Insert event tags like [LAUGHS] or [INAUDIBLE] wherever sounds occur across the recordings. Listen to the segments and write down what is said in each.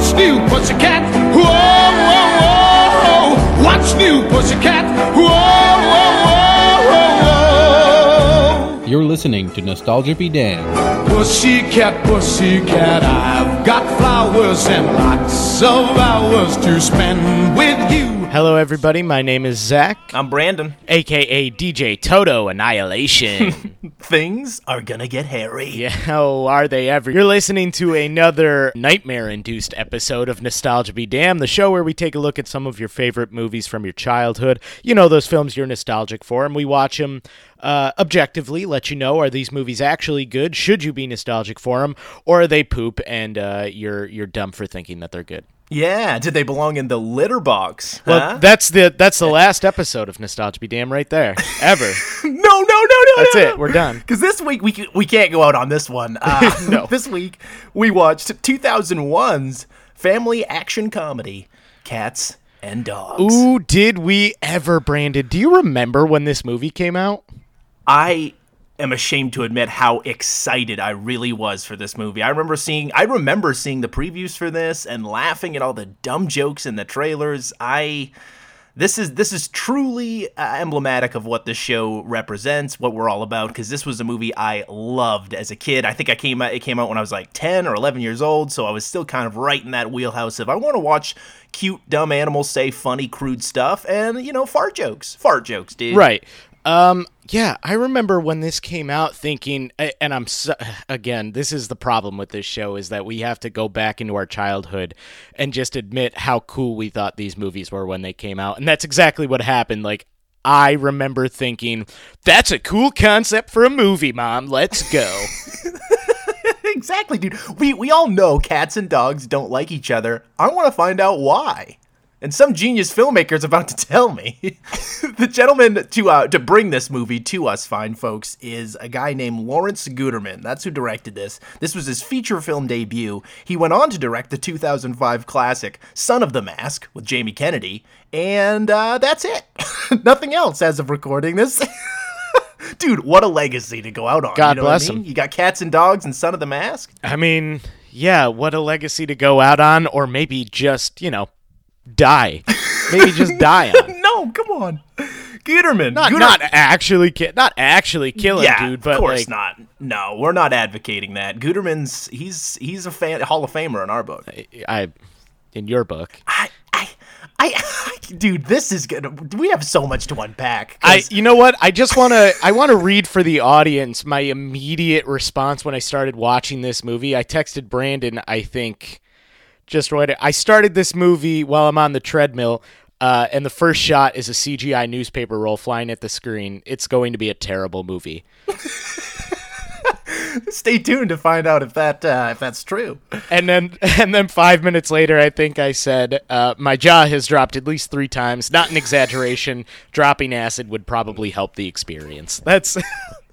What's new, pussycat? Whoa, whoa, whoa. What's new, pussycat? Whoa, You're listening to Nostalgia Be Damned. Pussycat, pussycat, I've got flowers and lots of hours to spend with you. Hello, everybody. My name is Zach, I'm Brandon. aka DJ Toto Annihilation. [LAUGHS] Things are gonna get hairy. yeah, how are they ever? You're listening to another nightmare-induced episode of Nostalgia Be Damned, the show where we take a look at some of your favorite movies from your childhood. You know those films you're nostalgic for, and we watch them uh, objectively. Let you know are these movies actually good? Should you be nostalgic for them, or are they poop and uh, you're you're dumb for thinking that they're good? Yeah, did they belong in the litter box? Well, huh? that's the that's the [LAUGHS] last episode of Nostalgia Be Damned right there, [LAUGHS] ever. no, no, no, no. That's no, it. We're done. [LAUGHS] Because this week we we can't go out on this one. Uh, No. This week we watched 2001's family action comedy, Cats and Dogs. Ooh, did we ever, Brandon? Do you remember when this movie came out? I am ashamed to admit how excited I really was for this movie. I remember seeing I remember seeing the previews for this and laughing at all the dumb jokes in the trailers. I this is this is truly uh, emblematic of what this show represents, what we're all about because this was a movie I loved as a kid. I think I came out it came out when I was like 10 or 11 years old, so I was still kind of right in that wheelhouse of I want to watch cute dumb animals say funny crude stuff and you know fart jokes. Fart jokes, dude. Right. Um. Yeah, I remember when this came out, thinking, and I'm so, [SIGHS] again, this is the problem with this show is that we have to go back into our childhood and just admit how cool we thought these movies were when they came out, and that's exactly what happened. Like. I remember thinking, that's a cool concept for a movie, Mom. Let's go. [LAUGHS] exactly, dude. We we all know cats and dogs don't like each other. I want to find out why. And some genius filmmaker is about to [LAUGHS] tell me. [LAUGHS] the gentleman to uh, to bring this movie to us, fine folks, is a guy named Lawrence Guterman. That's who directed this. This was his feature film debut. He went on to direct the 2005 classic Son of the Mask with Jamie Kennedy, and uh, that's it. [LAUGHS] Nothing else as of recording this. Dude, what a legacy to go out on. God you know bless what I mean? him. You got cats and dogs and Son of the Mask. I mean, yeah, what a legacy to go out on, or maybe just, you know, die. Maybe just die on. [LAUGHS] No, come on, Guterman. Not, not actually, ki- not actually killing, yeah, dude. But of course like, not. No, we're not advocating that. Guterman's he's he's a fan, Hall of Famer in our book. I, in your book, I, I, I, [LAUGHS] dude, this is good. We have so much to unpack. I, you know what? I just want to, I want to read for the audience my immediate response when I started watching this movie. I texted Brandon, I think, just right. I started this movie while I'm on the treadmill. Uh, and the first shot is a CGI newspaper roll flying at the screen. It's going to be a terrible movie. [LAUGHS] stay tuned to find out if that uh, if that's true. And then, [LAUGHS] and then five minutes later, I think I said, uh, "My jaw has dropped at least three times. Not an exaggeration. [LAUGHS] Dropping acid would probably help the experience." That's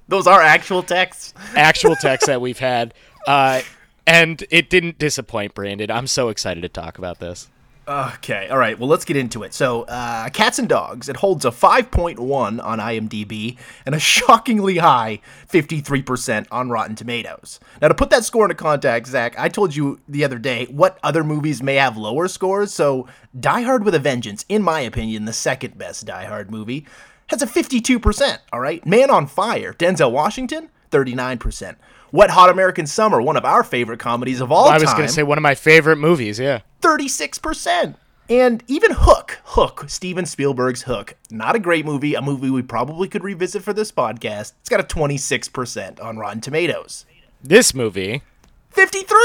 Those are actual texts. actual texts that we've had, uh, and it didn't disappoint, Brandon. I'm so excited to talk about this. Okay, all right. Well, let's get into it. So, uh, Cats and Dogs. It holds a 5.1 on IMDb and a [LAUGHS] shockingly high 53% on Rotten Tomatoes. Now, to put that score into context, Zach, I told you the other day what other movies may have lower scores. So, Die Hard with a Vengeance, in my opinion, the second best Die Hard movie, has a 52%. All right, Man on Fire, Denzel Washington, 39%. Wet Hot American Summer, one of our favorite comedies of all time. I was going to say one of my favorite movies. Yeah. 36%. And even Hook, Hook, Steven Spielberg's Hook, not a great movie, a movie we probably could revisit for this podcast. It's got a 26% on Rotten Tomatoes. This movie. 53.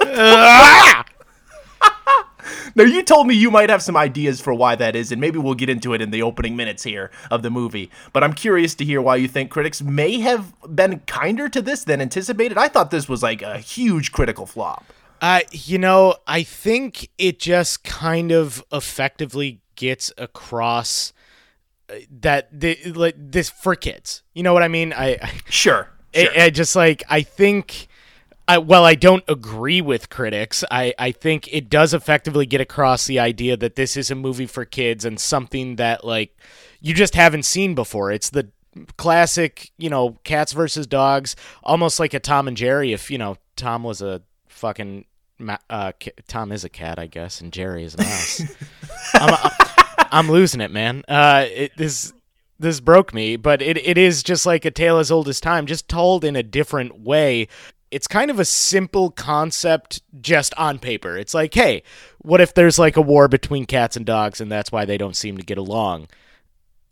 [LAUGHS] Ah! Now you told me you might have some ideas for why that is and maybe we'll get into it in the opening minutes here of the movie. But I'm curious to hear why you think critics may have been kinder to this than anticipated. I thought this was like a huge critical flop. Uh, you know, I think it just kind of effectively gets across uh, that the, like this for kids. You know what I mean? I, I Sure. sure. I, I just like I think I, well, I don't agree with critics. I, I think it does effectively get across the idea that this is a movie for kids and something that like you just haven't seen before. It's the classic, you know, cats versus dogs, almost like a Tom and Jerry. If you know Tom was a fucking uh, Tom is a cat, I guess, and Jerry is [LAUGHS] a mouse. I'm, I'm losing it, man. Uh, it, this this broke me, but it, it is just like a tale as old as time, just told in a different way. It's kind of a simple concept just on paper. It's like, hey, what if there's like a war between cats and dogs and that's why they don't seem to get along?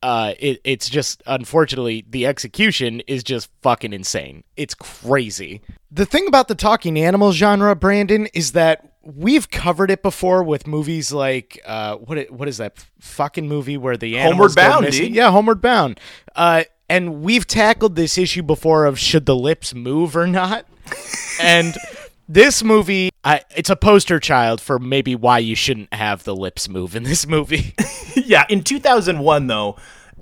Uh, it, it's just unfortunately the execution is just fucking insane. It's crazy. The thing about the talking animal genre, Brandon, is that we've covered it before with movies like uh, what what is that fucking movie where the animals go Bound, missing? Yeah, Homeward Bound. Uh, and we've tackled this issue before of should the lips move or not. and this movie, I, it's a poster child for maybe why you shouldn't have the lips move in this movie. [LAUGHS] yeah, in 2001 though,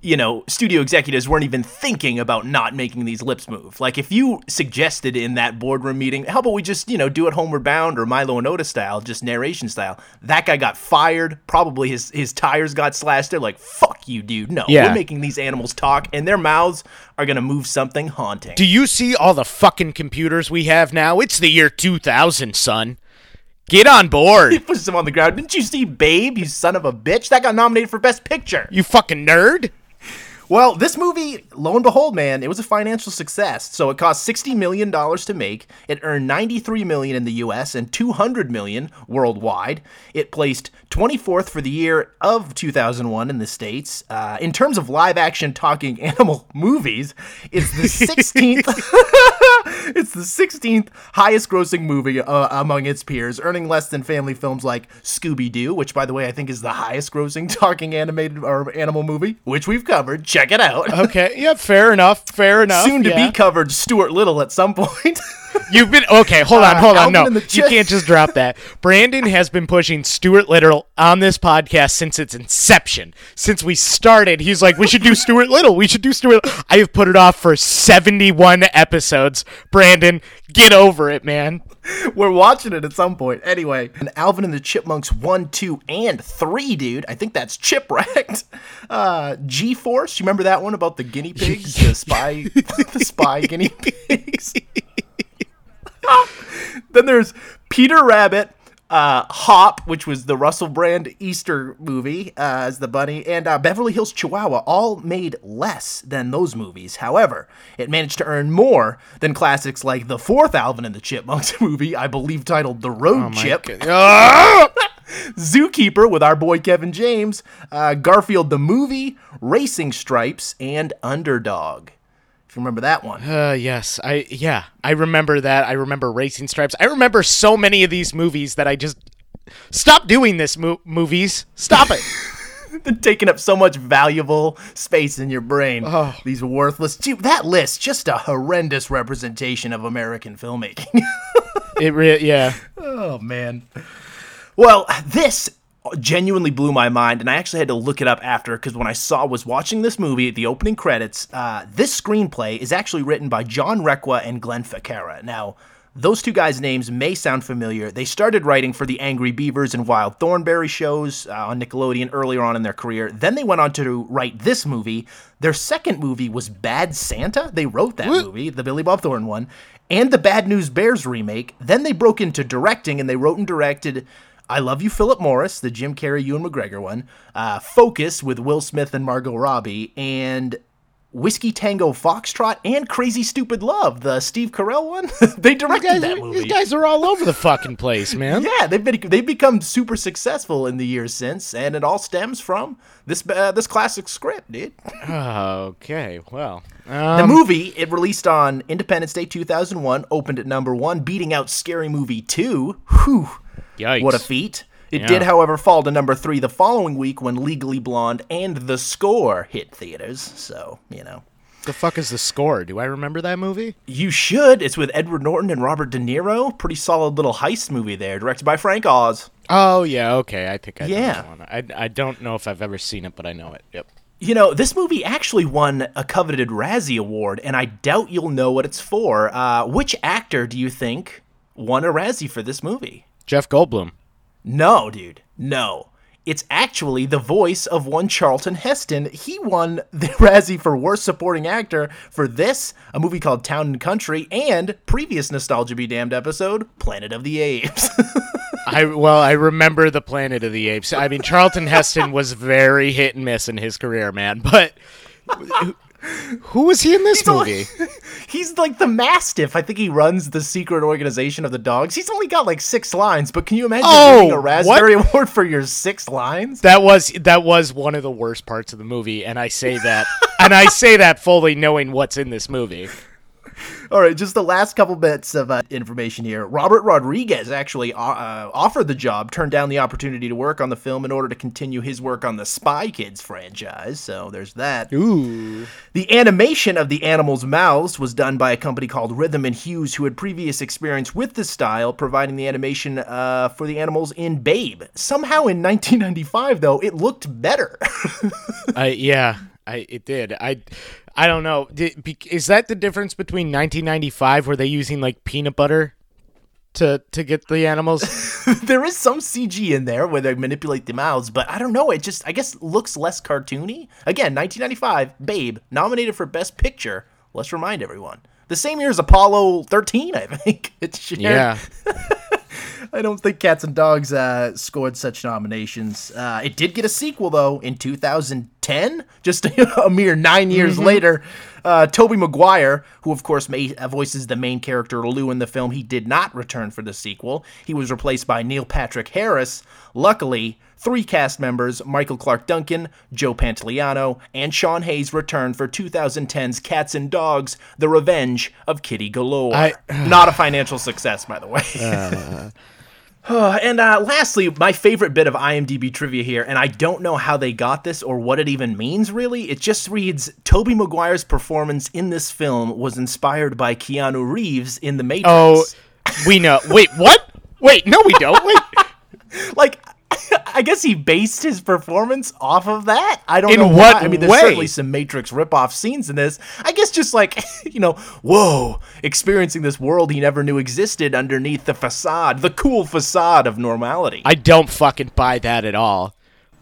you know, studio executives weren't even thinking about not making these lips move. Like if you suggested in that boardroom meeting, how about we just, you know, do it Homeward Bound or Milo and Otis style, just narration style. That guy got fired, probably his his tires got slashed. They're like, "Fuck you, dude. No, Yeah. we're making these animals talk and their mouths are going to move something haunting." Do you see all the fucking computers we have now? It's the year 2000, son. Get on board, He Pushes him on the ground. Didn't you see Babe, you son of a bitch? That got nominated for Best Picture. you fucking nerd. Well, this movie, lo and behold, man, it was a financial success. So it cost $60 million to make. It earned 93 million in the US and 200 million worldwide. It placed 24th for the year of 2001 in the States. Uh, in terms of live action talking [LAUGHS] animal movies, it's the 16th. [LAUGHS] it's the 16th highest grossing movie uh, among its peers, earning less than family films like Scooby Doo, which, by the way, I think is the highest grossing [LAUGHS] talking animated or animal movie, which we've covered. Check it out. [LAUGHS] Okay, yeah, fair enough. Fair enough. Soon to yeah. be covered Stuart Little at some point. [LAUGHS] You've been okay. Hold on, Uh, hold on. No, you can't just drop that. [LAUGHS] Brandon has been pushing Stuart Little on this podcast since its inception. Since we started, he's like, "We should do Stuart Little. We should do Stuart." I have put it off for seventy-one episodes. Brandon, get over it, man. [LAUGHS] We're watching it at some point. Anyway, and Alvin and the Chipmunks 1, 2, and 3, dude. I think that's Chipwrecked. Uh, G Force, you remember that one about the guinea pigs? [LAUGHS] the spy [LAUGHS] the spy guinea pigs. then there's Peter Rabbit, uh, Hop, which was the Russell Brand Easter movie uh, as the bunny, and uh, Beverly Hills Chihuahua, all made less than those movies. However, it managed to earn more than classics like the fourth Alvin and the Chipmunks [LAUGHS] movie, I believe titled The Road Chip. Ah! [LAUGHS] Zookeeper with our boy Kevin James, uh, Garfield the movie, Racing Stripes, and Underdog. If you remember that one. Uh, yes, I yeah, I remember that. I remember Racing Stripes. I remember so many of these movies that I just stop doing this. Mo- movies, stop it. [LAUGHS] They're taking up so much valuable space in your brain. Oh. These worthless. Dude, that list just a horrendous representation of American filmmaking. [LAUGHS] it re- yeah. oh man. Well, this genuinely blew my mind, and I actually had to look it up after because when I saw was watching this movie, the opening credits, uh, this screenplay is actually written by John Requa and Glenn Ficarra. Now. Those two guys' names may sound familiar. They started writing for the Angry Beavers and Wild Thornberry shows uh, on Nickelodeon earlier on in their career. Then they went on to write this movie. Their second movie was Bad Santa. They wrote that movie, the Billy Bob Thornton one, and the Bad News Bears remake. Then they broke into directing and they wrote and directed I Love You, Philip Morris, the Jim Carrey, Ewan McGregor one, uh, Focus with Will Smith and Margot Robbie, and Whiskey Tango Foxtrot and Crazy Stupid Love, the Steve Carell one. [LAUGHS] they directed Guys, that movie. these guys are all over the fucking place, [LAUGHS] man. Yeah, they've been they've become super successful in the years since, and it all stems from this uh, this classic script, dude. [LAUGHS] Okay, well, The um, movie it released on Independence Day 2001, opened at number one, beating out Scary Movie 2. Whew, yikes. what a feat! It Yeah. did, however, fall to number three the following week when Legally Blonde and The Score hit theaters. So you know. The fuck is the score? Do I remember that movie? You should. It's with Edward Norton and Robert De Niro. Pretty solid little heist movie there, directed by Frank Oz. Oh yeah, okay. I think I Yeah. that one. I I don't know if I've ever seen it, but I know it. Yep. You know, this movie actually won a coveted Razzie Award, and I doubt you'll know what it's for. Uh, which actor do you think won a Razzie for this movie? Jeff Goldblum. No, dude. No. It's actually the voice of one Charlton Heston. He won the [LAUGHS] Razzie for Worst Supporting Actor for this, a movie called Town and Country, and previous Nostalgia Be Damned episode, Planet of the Apes. [LAUGHS] I well, I remember the Planet of the Apes. I mean, Charlton Heston was very hit and miss in his career, man. But who, who was he in this movie? He's like the Mastiff. I think he runs the secret organization of the dogs. He's only got like six lines, but can you imagine Oh, winning a Raspberry [LAUGHS] Award for your six lines? That was that was one of the worst parts of the movie, and I say that, and I say that fully knowing what's in this movie. All right, just the last couple bits of uh, information here. Robert Rodriguez actually uh, uh, offered the job, turned down the opportunity to work on the film in order to continue his work on the Spy Kids franchise. So there's that. Ooh, The animation of the animals' mouths was done by a company called Rhythm and Hues, who had previous experience with the style, providing the animation uh, for the animals in Babe. Somehow in 1995, though, it looked better. [LAUGHS] I yeah, I it did. I I don't know. Is that the difference between 1995, where they using like peanut butter to to get the animals? [LAUGHS] there is some CG in there where they manipulate the mouths, but I don't know. It just, I guess, looks less cartoony. Again, 1995, Babe, nominated for Best Picture. Let's remind everyone. The same year as Apollo 13, I think. [LAUGHS] It's shared. yeah, [LAUGHS] I don't think Cats and Dogs uh, scored such nominations. Uh, it did get a sequel though in 2010, just [LAUGHS] a mere nine years later. Uh, Tobey Maguire, who of course ma- uh, voices the main character Lou in the film, he did not return for the sequel. He was replaced by Neil Patrick Harris. Luckily, three cast members, Michael Clarke Duncan, Joe Pantoliano, and Sean Hayes, returned for 2010's Cats and Dogs: The Revenge of Kitty Galore. I- not a financial success, by the way. Uh, [SIGHS] and uh, lastly, my favorite bit of IMDb trivia here, and I don't know how they got this or what it even means really. It just reads Tobey Maguire's performance in this film was inspired by Keanu Reeves in The Matrix. Oh, we know. Wait, what? Wait, no, we don't. Wait. [LAUGHS] like [LAUGHS] I guess he based his performance off of that. I don't In know what why. I mean, there's way? certainly some Matrix ripoff scenes in this. I guess just like [LAUGHS] you know, whoa, experiencing this world he never knew existed underneath the facade, the cool facade of normality. I don't fucking buy that at all.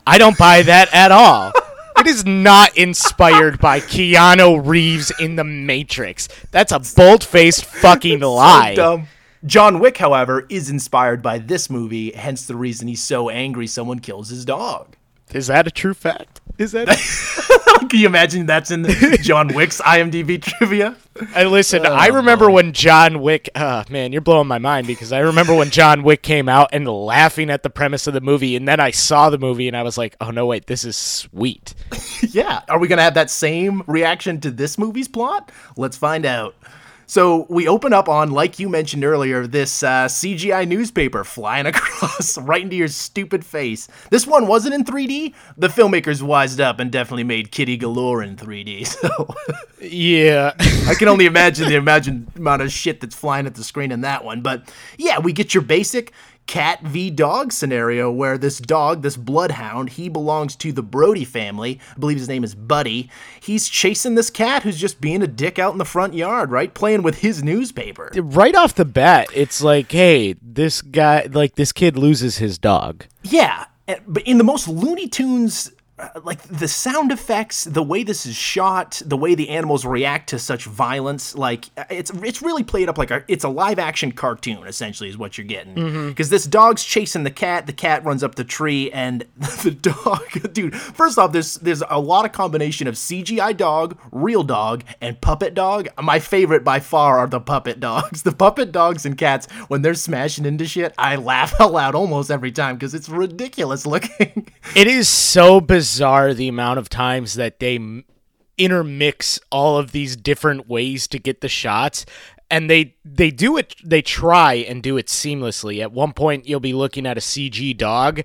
I don't buy that at all. [LAUGHS] It is not inspired by Keanu Reeves in The Matrix. That's a bold-faced fucking lie. So dumb. John Wick, however, is inspired by this movie, hence the reason he's so angry someone kills his dog. Is that a true fact? Is that? [LAUGHS] Can you imagine that's in [LAUGHS] John Wick's IMDb trivia? I listen. I remember when John Wick. Uh, man, you're blowing my mind because I remember when John Wick came out and laughing at the premise of the movie, and then I saw the movie and I was like, "Oh no, wait, this is sweet." [LAUGHS] Yeah. Are we going to have that same reaction to this movie's plot? Let's find out. So we open up on, like you mentioned earlier, this uh, CGI newspaper flying [LAUGHS] across right into your stupid face. This one wasn't in 3D. The filmmakers wised up and definitely made Kitty Galore in 3D. [LAUGHS] So Yeah. [LAUGHS] I can only imagine the imagine amount of shit that's flying at the screen in that one. But yeah, we get your basic cat v dog scenario where this dog, this bloodhound, he belongs to the Brody family. I believe his name is Buddy. He's chasing this cat who's just being a dick out in the front yard, right? Playing with his newspaper. right off the bat, it's like, hey, this guy, like this kid loses his dog. Yeah, eh, but in the most Looney Tunes, like the sound effects, the way this is shot, the way the animals react to such violence, like uh, it's it's really played up like a it's a live action cartoon essentially is what you're getting. Because this dog's chasing the cat, the cat runs up the tree, and [LAUGHS] the dog, [LAUGHS] dude. First off, there's there's a lot of combination of CGI dog, real dog, and puppet dog. My favorite by far are the puppet dogs. [LAUGHS] The puppet dogs and cats when they're smashing into shit, I laugh out loud almost every time because it's ridiculous looking. It is so bizarre the amount of times that they intermix all of these different ways to get the shots and they they do it they try and do it seamlessly at one point you'll be looking at a cg dog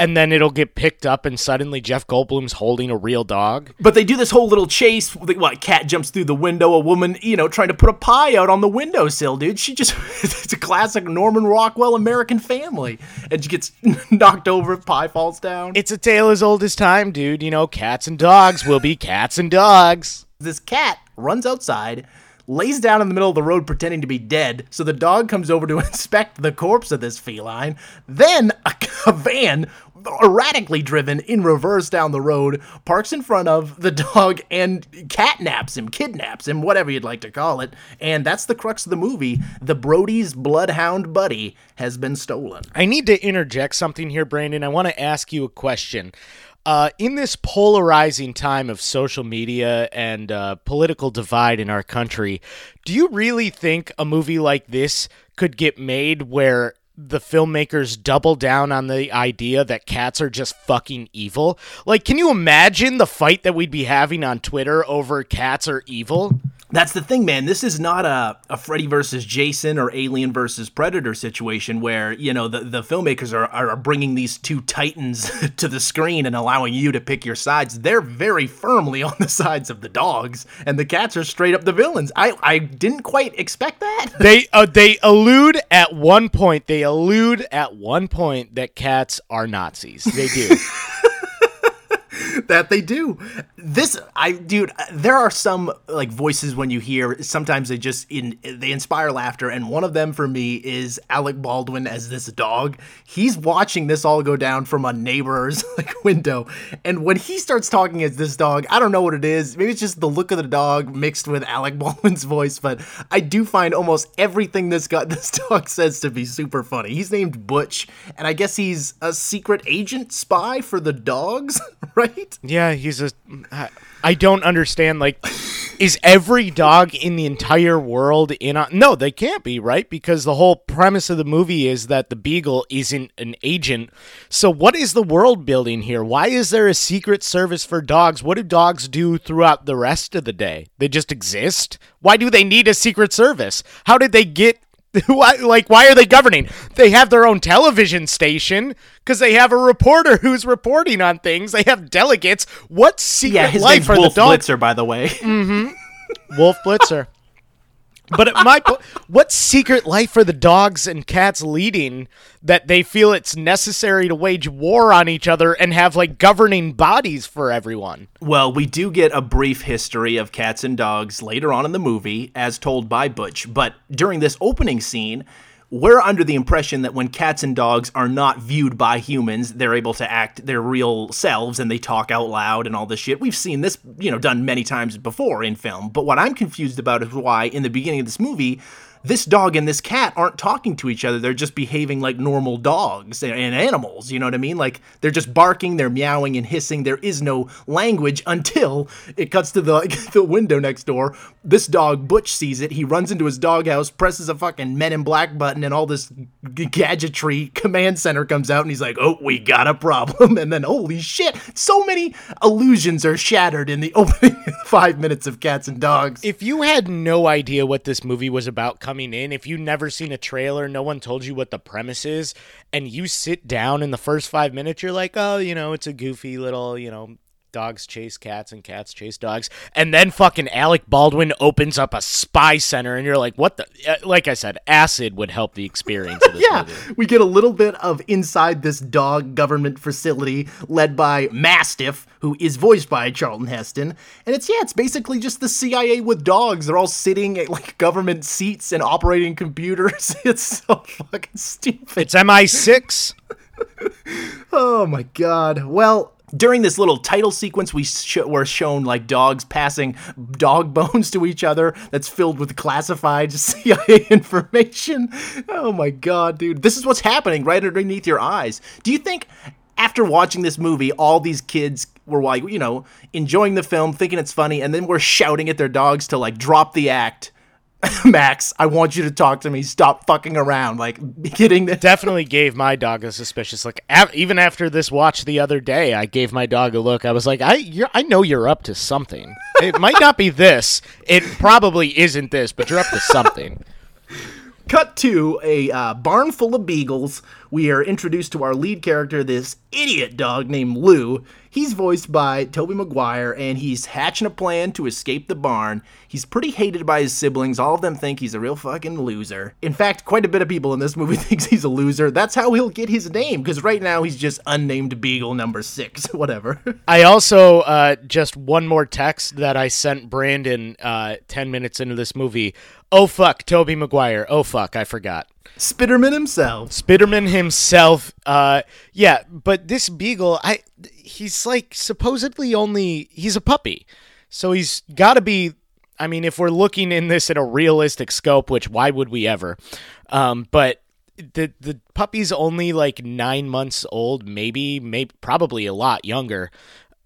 and then it'll get picked up and suddenly jeff goldblum's holding a real dog But they do this whole little chase. like, What cat jumps through the window? A woman, you know, trying to put a pie out on the windowsill, dude. She just, [LAUGHS] it's a classic Norman Rockwell American family. And she gets [LAUGHS] knocked over, pie falls down. it's a tale as old as time dude you know cats and dogs will be cats and dogs this cat runs outside, lays down in the middle of the road pretending to be dead. So the dog comes over to [LAUGHS] inspect the corpse of this feline. Then a, [LAUGHS] a van erratically driven in reverse down the road, parks in front of the dog and catnaps him, kidnaps him, whatever you'd like to call it. And that's the crux of the movie. The Brody's bloodhound buddy has been stolen. I need to interject something here, Brandon. I want to ask you a question. Uh, in this polarizing time of social media and uh, political divide in our country, do you really think a movie like this could get made where the filmmakers double down on the idea that cats are just fucking evil? Like, can you imagine the fight that we'd be having on Twitter over cats are evil? That's the thing, man. This is not a, a Freddy versus Jason or Alien versus Predator situation where, you know, the, the filmmakers are, are bringing these two titans [LAUGHS] to the screen and allowing you to pick your sides. They're very firmly [LAUGHS] on the sides of the dogs, and the cats are straight up the villains. I, I didn't quite expect that. [LAUGHS] They uh, they allude at one point. They allude at one point that cats are Nazis. They do. that they do. This, I, dude, there are some like voices when you hear. Sometimes they just in they inspire laughter, and one of them for me is Alec Baldwin as this dog. He's watching this all go down from a neighbor's [LAUGHS] like window, and when he starts talking as this dog, I don't know what it is. Maybe it's just the look of the dog mixed with Alec [LAUGHS] Baldwin's voice, but I do find almost everything this guy [LAUGHS] this dog says to be super funny. He's named Butch, and I guess he's a secret agent spy for the dogs, right? Yeah, he's a. I- don't understand. Like, is every dog in the entire world in on? No, they can't be, right? Because the whole premise of the movie is that the beagle isn't an agent. So, what is the world building here? Why is there a secret service for dogs? What do dogs do throughout the rest of the day? They just exist. Why do they need a secret service? How did they get [LAUGHS] why, like, why are they governing? They have their own television station because they have a reporter who's reporting on things. They have delegates. What secret Yeah, his life name's are Wolf the dogs? Blitzer, by the way. Hmm. [LAUGHS] Wolf Blitzer. But my what secret life are the dogs and cats leading that they feel it's necessary to wage war on each other and have like governing bodies for everyone? Well, we do get a brief history of cats and dogs later on in the movie, as told by Butch. But during this opening scene, we're under the impression that when cats and dogs are not viewed by humans, they're able to act their real selves and they talk out loud and all this shit. We've seen this, you know, done many times before in film. But what I'm confused about is why in the beginning of this movie, this dog and this cat aren't talking to each other. They're just behaving like normal dogs and animals. You know what I mean? Like they're just barking, they're meowing and hissing. There is no language until it cuts to the [LAUGHS] the window next door. This dog Butch sees it. He runs into his doghouse, presses a fucking Men in Black button, and all this g- gadgetry command center comes out, and he's like, "Oh, we got a problem." [LAUGHS] And then, holy shit, so many illusions are shattered in the [LAUGHS] opening five minutes of Cats and Dogs. If you had no idea what this movie was about coming in, if you've never seen a trailer, no one told you what the premise is, and you sit down in the first five minutes, you're like, oh, you know, it's a goofy little, you know, dogs chase cats and cats chase dogs. And then fucking Alec Baldwin opens up a spy center, and you're like, what the? uh, Like I said, acid would help the experience of this [LAUGHS] Yeah, movie. we get a little bit of inside this dog government facility led by Mastiff, who is voiced by Charlton Heston. And it's, yeah, it's basically just the CIA with dogs. They're all sitting at like government seats and operating computers. [LAUGHS] It's so fucking stupid. It's MI6. [LAUGHS] Oh my god. Well, during this little title sequence, we sh- were shown like dogs passing dog [LAUGHS] bones to each other that's filled with classified [LAUGHS] CIA information. Oh my god, dude. This is what's happening right underneath your eyes. Do you think after watching this movie, all these kids were like, you know, enjoying the film, thinking it's funny, and then we're shouting at their dogs to like drop the act? [LAUGHS] Max, I want you to talk to me. Stop fucking around. Like, getting the Definitely gave my dog a suspicious look. Even after this watch the other day, I gave my dog a look. I was like, I, you're, I know you're up to something. It might not be this. It probably isn't this, but you're up to something. [LAUGHS] Cut to a uh, barn full of beagles. We are introduced to our lead character, this idiot dog named Lou. He's voiced by Tobey Maguire, and he's hatching a plan to escape the barn. He's pretty hated by his siblings. All of them think he's a real fucking loser. In fact, quite a bit of people in this movie [LAUGHS] thinks he's a loser. That's how he'll get his name, because right now he's just unnamed beagle number six, [LAUGHS] whatever. [LAUGHS] I also uh, just one more text that I sent Brandon uh, ten minutes into this movie. Oh fuck, Tobey Maguire. Oh fuck, I forgot. Spitterman himself. Spitterman himself. Uh, yeah, but this beagle, I he's like supposedly only he's a puppy, so he's got to be. I mean, if we're looking in this in a realistic scope, which why would we ever? Um, but the the puppy's only like nine months old, maybe, maybe probably a lot younger.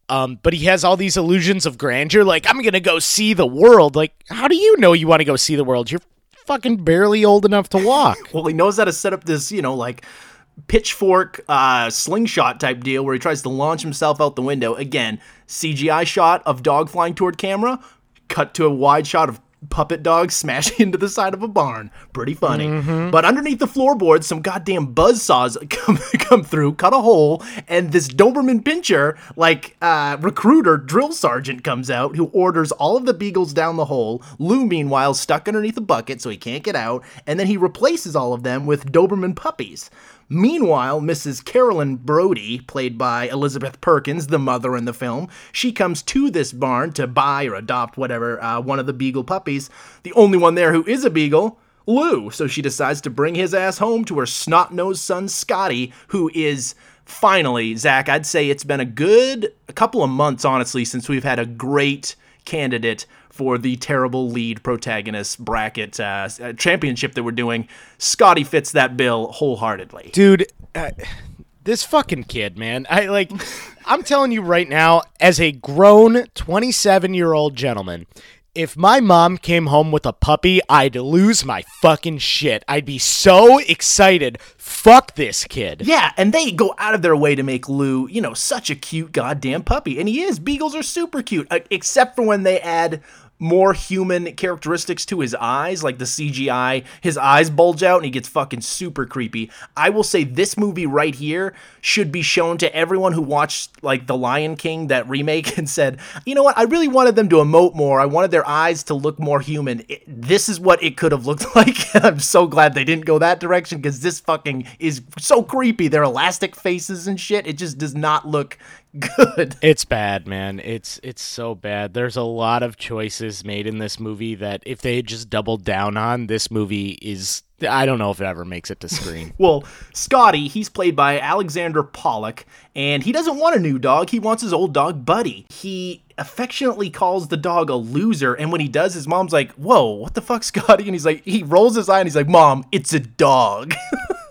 Um, but he has all these illusions of grandeur. Like, I'm gonna go see the world. Like, how do you know you want to go see the world? You're fucking barely old enough to walk. [LAUGHS] Well, he knows how to set up this, you know, like pitchfork uh, slingshot type deal where he tries to launch himself out the window. Again, CGI shot of dog flying toward camera, cut to a wide shot of puppet dog [LAUGHS] smash into the side of a barn. Pretty funny. But underneath the floorboards, some goddamn buzz saws [LAUGHS] come, come through, cut a hole, and this Doberman pinscher, like uh, recruiter drill sergeant, comes out who orders all of the beagles down the hole. Lou, meanwhile, stuck underneath a bucket so he can't get out, and then he replaces all of them with Doberman puppies. Meanwhile, Mrs. Carolyn Brody, played by Elizabeth Perkins, the mother in the film, she comes to this barn to buy or adopt whatever uh, one of the beagle puppies. The only one there who is a beagle, Lou. So she decides to bring his ass home to her snot nosed son Scotty, who is finally Zach. I'd say it's been a good a couple of months, honestly, since we've had a great candidate for the terrible lead protagonist bracket uh, uh, championship that we're doing. Scotty fits that bill wholeheartedly. dude uh, this fucking kid man i like [LAUGHS] i'm telling you right now as a grown 27 year old gentleman if my mom came home with a puppy i'd lose my fucking shit i'd be so excited fuck this kid Yeah, and they go out of their way to make Lou, you know, such a cute goddamn puppy. And he is. Beagles are super cute, uh, except for when they add more human characteristics to his eyes, like the CGI. His eyes bulge out and he gets fucking super creepy. I will say this movie right here should be shown to everyone who watched, like, The Lion King, that remake, [LAUGHS] and said, you know what, I really wanted them to emote more. I wanted their eyes to look more human. It- this is what it could have looked [LAUGHS] like. I'm so glad they didn't go that direction because this fucking is so creepy. Their elastic faces and shit. It just does not look good. [LAUGHS] It's bad, man. It's it's so bad. There's a lot of choices made in this movie that if they had just doubled down on, this movie is I don't know if it ever makes it to screen. [LAUGHS] Well, Scotty, he's played by Alexander Pollock, and he doesn't want a new dog. He wants his old dog, Buddy. He affectionately calls the dog a loser, and when he does, his mom's like, Whoa, what the fuck, [LAUGHS] Scotty? And he's like, he rolls his eye and he's like, Mom, it's a dog.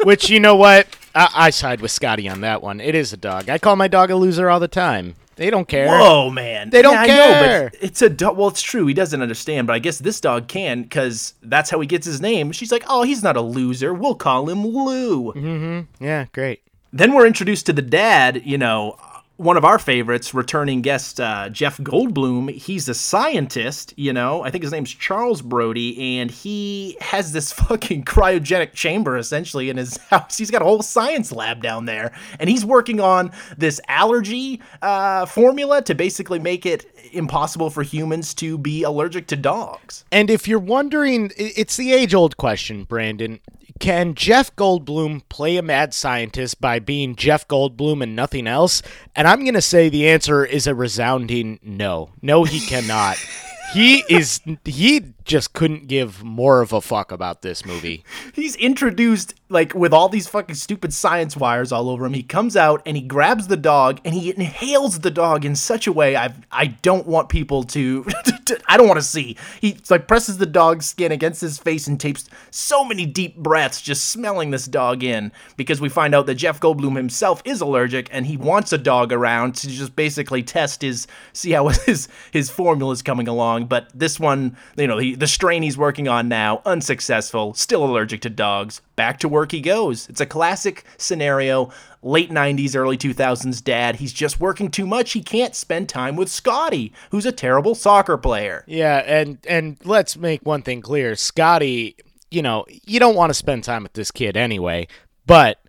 Which you know what? I, I side with Scotty on that one. It is a dog. I call my dog a loser all the time. They don't care. Whoa, man. They don't yeah, care. know, but it's a dog. Well, it's true. He doesn't understand, but I guess this dog can because that's how he gets his name. She's like, Oh, he's not a loser. We'll call him Lou. Mm-hmm. Yeah, great. Then we're introduced to the dad, you know, one of our favorites, returning guest uh, Jeff Goldblum. He's a scientist, you know. I think his name's Charles Brody, and he has this [LAUGHS] fucking cryogenic chamber essentially in his [LAUGHS] house. He's got a whole science lab down there, and he's working on this allergy uh, formula to basically make it impossible for humans to be allergic to dogs. And if you're wondering, it's the age old question, Brandon. Can Jeff Goldblum play a mad scientist by being Jeff Goldblum and nothing else? And I'm going to say the answer is a resounding no. No, he cannot. [LAUGHS] he is, he just couldn't give more of a fuck about this movie. [LAUGHS] He's introduced like with all these fucking stupid science wires all over him. He comes out and he grabs the dog and he inhales the dog in such a way I I don't want people to, [LAUGHS] I don't want to see. He like presses the dog's skin against his face and takes so many deep breaths just smelling this dog in because we find out that Jeff Goldblum himself is allergic and he wants a dog around to just basically test his see how [LAUGHS] his his formula is coming along. But this one, you know, he, the strain he's working on now, unsuccessful, still allergic to dogs. Back to work he goes. It's a classic scenario. Late 90s, early 2000s dad. He's just working too much. He can't spend time with Scotty, who's a terrible soccer player. Yeah, and and let's make one thing clear. Scotty, you know, you don't want to spend time with this kid anyway, but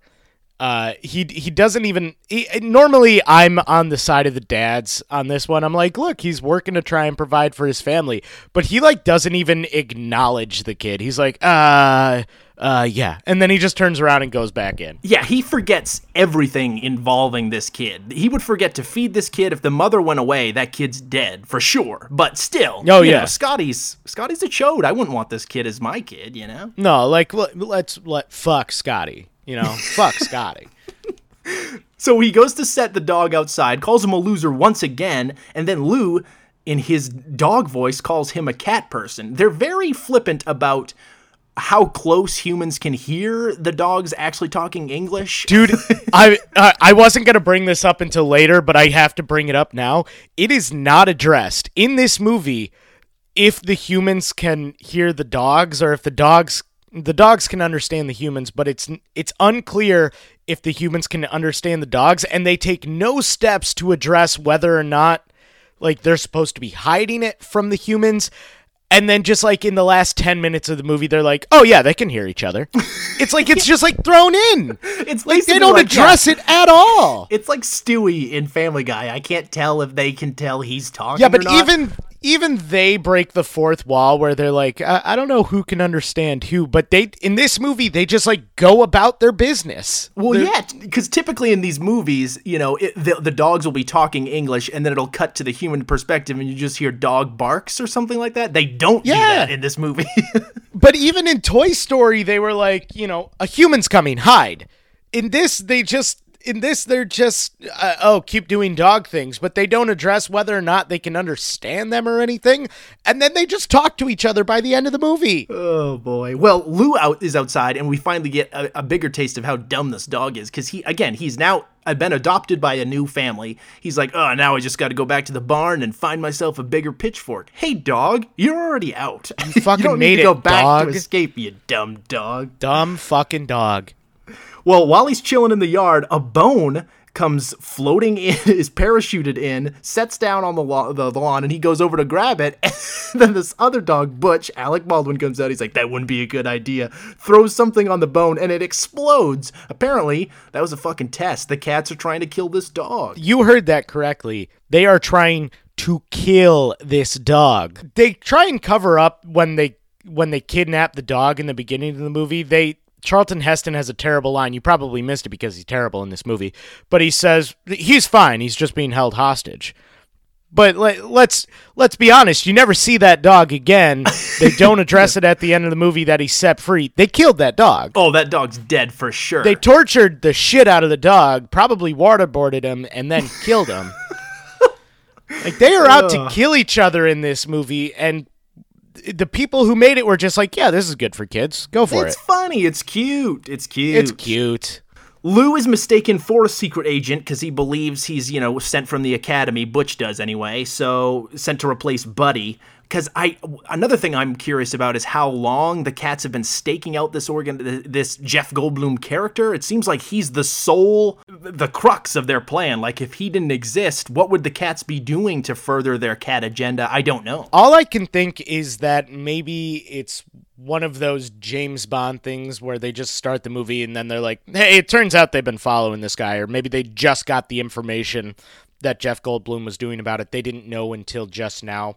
Uh, he he doesn't even. He, normally, I'm on the side of the dads on this one. I'm like, look, he's working to try and provide for his family, but he like doesn't even acknowledge the kid. He's like, uh, uh, yeah, and then he just turns around and goes back in. Yeah, he forgets everything involving this kid. He would forget to feed this kid. If the mother went away, that kid's dead for sure. But still, Oh, yeah. know, Scotty's Scotty's a chode. I wouldn't want this kid as my kid. You know. No, like let, let's let fuck Scotty. You know, fuck [LAUGHS] Scotty. So he goes to set the dog outside, calls him a loser once again, and then Lou, in his dog voice, calls him a cat person. They're very flippant about how close humans can hear the dogs actually talking English. dude [LAUGHS] i uh, i wasn't going to bring this up until later but i have to bring it up now it is not addressed in this movie if the humans can hear the dogs or if the dogs the dogs can understand the humans but it's it's unclear if the humans can understand the dogs and they take no steps to address whether or not like they're supposed to be hiding it from the humans. And then just like in the last 10 minutes of the movie they're like oh yeah they can hear each other. [LAUGHS] It's like it's just like thrown in. It's like they don't like, address it at all. It's like Stewie in Family Guy. I can't tell if they can tell he's talking. yeah but even even they break the fourth wall where they're like I, I don't know who can understand who but they in this movie they just like go about their business Well, They're- yeah, because typically in these movies, you know, it, the, the dogs will be talking English, and then it'll cut to the human perspective, and you just hear dog barks or something like that. They don't do Yeah. that in this movie. [LAUGHS] But even in Toy Story, they were like, you know, a human's coming, hide. In this, they just, in this, they're just, uh, oh, keep doing dog things, but they don't address whether or not they can understand them or anything. And then they just talk to each other by the end of the movie. oh boy. Well, Lou out is outside, and we finally get a, a bigger taste of how dumb this dog is. Because he, again, he's now uh, been adopted by a new family. He's like, oh, now I just got to go back to the barn and find myself a bigger pitchfork. Hey, dog, you're already out. You [LAUGHS] fucking don't made need to it, go back dog. to escape, you dumb dog. Dumb fucking dog. Well, while he's chilling in the yard, a bone comes floating in, [LAUGHS] is parachuted in, sets down on the, the, the lawn, and he goes over to grab it. [LAUGHS] And then this other dog, Butch, Alec Baldwin, comes out. He's like, that wouldn't be a good idea. Throws something on the bone, and it explodes. Apparently, that was a fucking test. The cats are trying to kill this dog. You heard that correctly. They are trying to kill this dog. They try and cover up when they when they kidnap the dog in the beginning of the movie. They Charlton Heston has a terrible line. You probably missed it because he's terrible in this movie. But he says he's fine. He's just being held hostage. But let, let's let's be honest. You never see that dog again. [LAUGHS] They don't address it at the end of the movie that he's set free. They killed that dog. Oh, that dog's dead for sure. They tortured the shit out of the dog, probably waterboarded him, and then killed him. [LAUGHS] like they are out to kill each other in this movie, and the people who made it were just like, "Yeah, this is good for kids. Go for it's it. It's funny. It's cute. It's cute. It's cute." Lou is mistaken for a secret agent because he believes he's, you know, sent from the academy. Butch does anyway. So sent to replace Buddy. Because I, another thing I'm curious about is how long the cats have been staking out this organ, this Jeff Goldblum character. It seems like he's the sole, the crux of their plan. Like if he didn't exist, what would the cats be doing to further their cat agenda? I don't know. All I can think is that maybe it's one of those James Bond things where they just start the movie and then they're like, "Hey, it turns out they've been following this guy," or maybe they just got the information that Jeff Goldblum was doing about it. They didn't know until just now.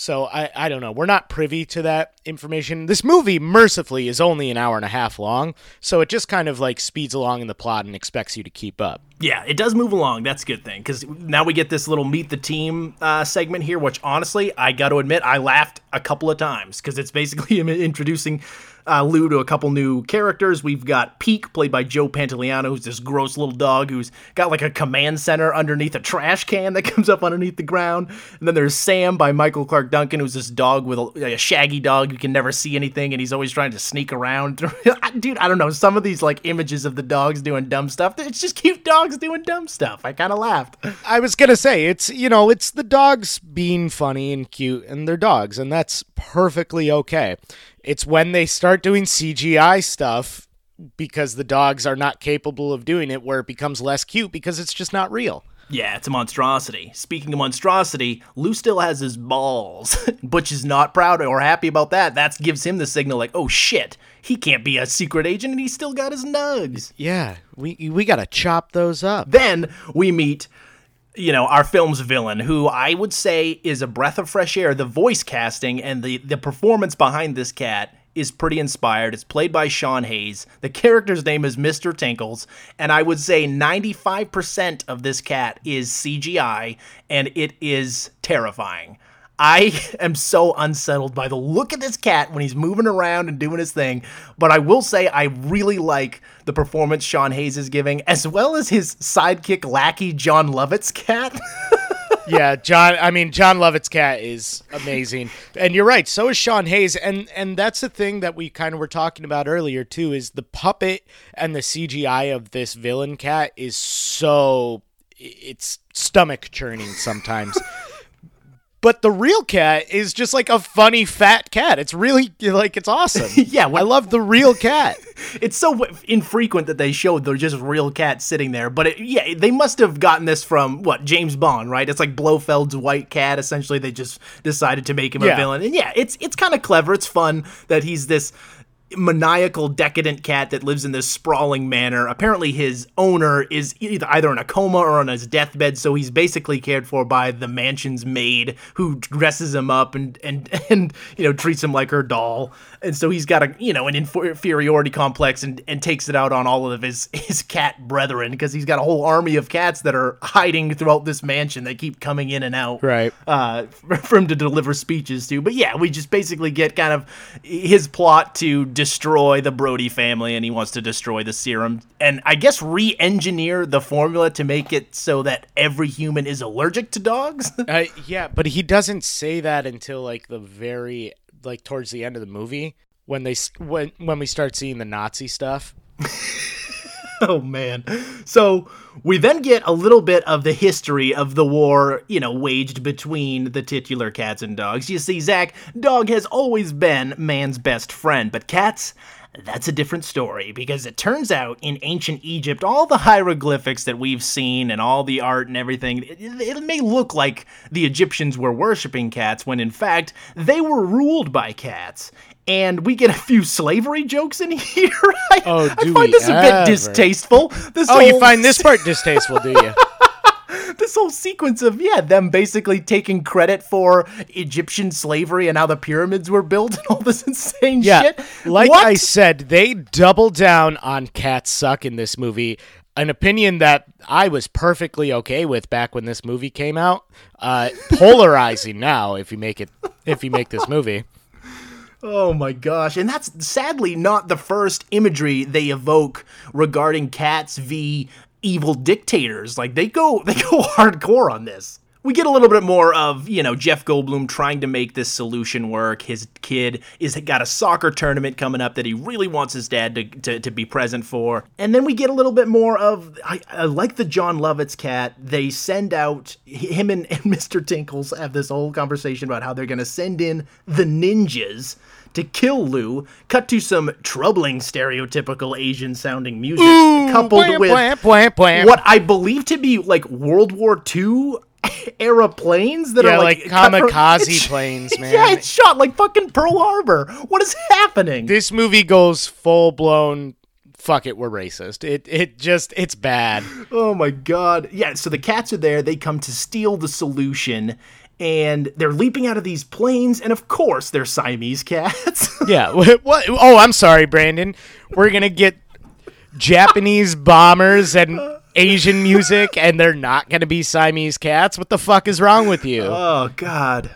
So I, I don't know. We're not privy to that information. This movie, mercifully, is only an hour and a half long, so it just kind of like speeds along in the plot and expects you to keep up. Yeah, it does move along. That's a good thing because now we get this little meet the team uh, segment here, which honestly, I got to admit, I laughed a couple of times because it's basically [LAUGHS] introducing uh, Lou to a couple new characters. We've got Peak, played by Joe Pantoliano, who's this gross little dog who's got like a command center underneath a trash can that [LAUGHS] comes up underneath the ground. And then there's Sam by Michael Clarke Duncan, who's this dog with a, a shaggy dog who can never see anything and he's always trying to sneak around. [LAUGHS] Dude, I don't know. Some of these like images of the dogs doing dumb stuff, it's just cute dogs doing dumb stuff. I kind of laughed. I was gonna say it's you know it's the dogs being funny and cute and they're dogs and that's perfectly okay. It's when they start doing CGI stuff because the dogs are not capable of doing it where it becomes less cute because it's just not real. Yeah, it's a monstrosity. Speaking of monstrosity, Lou still has his balls. [LAUGHS] Butch is not proud or happy about that. That gives him the signal like, oh shit, he can't be a secret agent and he's still got his nugs. Yeah, we we gotta chop those up. Then we meet, you know, our film's villain, who I would say is a breath of fresh air. The voice casting and the, the performance behind this cat is pretty inspired. It's played by Sean Hayes. The character's name is Mr. Tinkles, and I would say 95% of this cat is CGI, and it is terrifying. I [LAUGHS] am so unsettled by the look of this cat when he's moving around and doing his thing. But I will say I really like the performance Sean Hayes is giving, as well as his sidekick lackey Jon Lovitz's cat. [LAUGHS] yeah, John. I mean, Jon Lovitz's cat is amazing, and you're right. So is Sean Hayes, and and that's the thing that we kind of were talking about earlier too. Is the puppet and the CGI of this villain cat is so it's stomach churning sometimes. [LAUGHS] but the real cat is just like a funny fat cat. It's really like it's awesome. [LAUGHS] yeah, I love the real cat. [LAUGHS] it's so infrequent that they showed they're just real cat sitting there. But it, yeah, they must have gotten this from what James Bond, right? It's like Blofeld's white cat. Essentially, they just decided to make him Yeah. a villain. And yeah, it's it's kind of clever. It's fun that he's this maniacal decadent cat that lives in this sprawling manor apparently his owner is either either in a coma or on his deathbed so he's basically cared for by the mansion's maid who dresses him up and and [LAUGHS] and you know treats him like her doll and so he's got a you know an inferiority complex and and takes it out on all of his [LAUGHS] his cat brethren because he's got a whole army of cats that are hiding throughout this mansion they keep coming in and out Right. uh, [LAUGHS] for him to deliver speeches to. But yeah, we just basically get kind of his plot to destroy the Brody family, and he wants to destroy the serum, and I guess re-engineer the formula to make it so that every human is allergic to dogs. [LAUGHS] Uh, yeah, but he doesn't say that until like the very like towards the end of the movie when they when when we start seeing the Nazi stuff. [LAUGHS] oh man. So we then get a little bit of the history of the war, you know, waged between the titular cats and dogs. You see, Zach, dog has always been man's best friend, but cats. That's a different story because it turns out in ancient Egypt, all the hieroglyphics that we've seen and all the art and everything, it, it may look like the Egyptians were worshiping cats when in fact they were ruled by cats. And we get a few slavery jokes in [LAUGHS] here. I, Oh, I find this a bit distasteful. This Oh, you find this part distasteful, do you? [LAUGHS] this whole sequence of yeah them basically taking credit for Egyptian slavery and how the pyramids were built and all this [LAUGHS] insane Yeah, shit. like What? I said, they double down on cats suck in this movie. An opinion that I was perfectly okay with back when this movie came out. Uh, polarizing now if you make it if you make this movie. Oh my gosh. And that's sadly not the first imagery they evoke regarding cats v evil dictators. Like they go [LAUGHS] they go hardcore on this. We get a little bit more of, you know, Jeff Goldblum trying to make this solution work. His kid is got a soccer tournament coming up that he really wants his dad to, to, to be present for. And then we get a little bit more of, I, I like the Jon Lovitz cat. They send out, him and, [LAUGHS] and Mr. Tinkles have this whole conversation about how they're going to send in the ninjas to kill Lou, cut to some troubling stereotypical Asian sounding music, coupled Wham, with wham, wham. what I believe to be like World War II [LAUGHS] era planes that Yeah, are like, like cut from- kamikaze [LAUGHS] planes, [LAUGHS] man. Yeah, it's shot like fucking Pearl Harbor. What is happening? This movie goes full blown. Fuck it, we're racist. It it just it's bad. [GASPS] Oh my god. Yeah, so the cats are there. They come to steal the solution. And they're leaping out of these planes, and of course, they're Siamese cats. Yeah. What, what? Oh, I'm sorry, Brandon. We're gonna get Japanese bombers and Asian music, and they're not gonna be Siamese cats. What the fuck is wrong with you? oh god.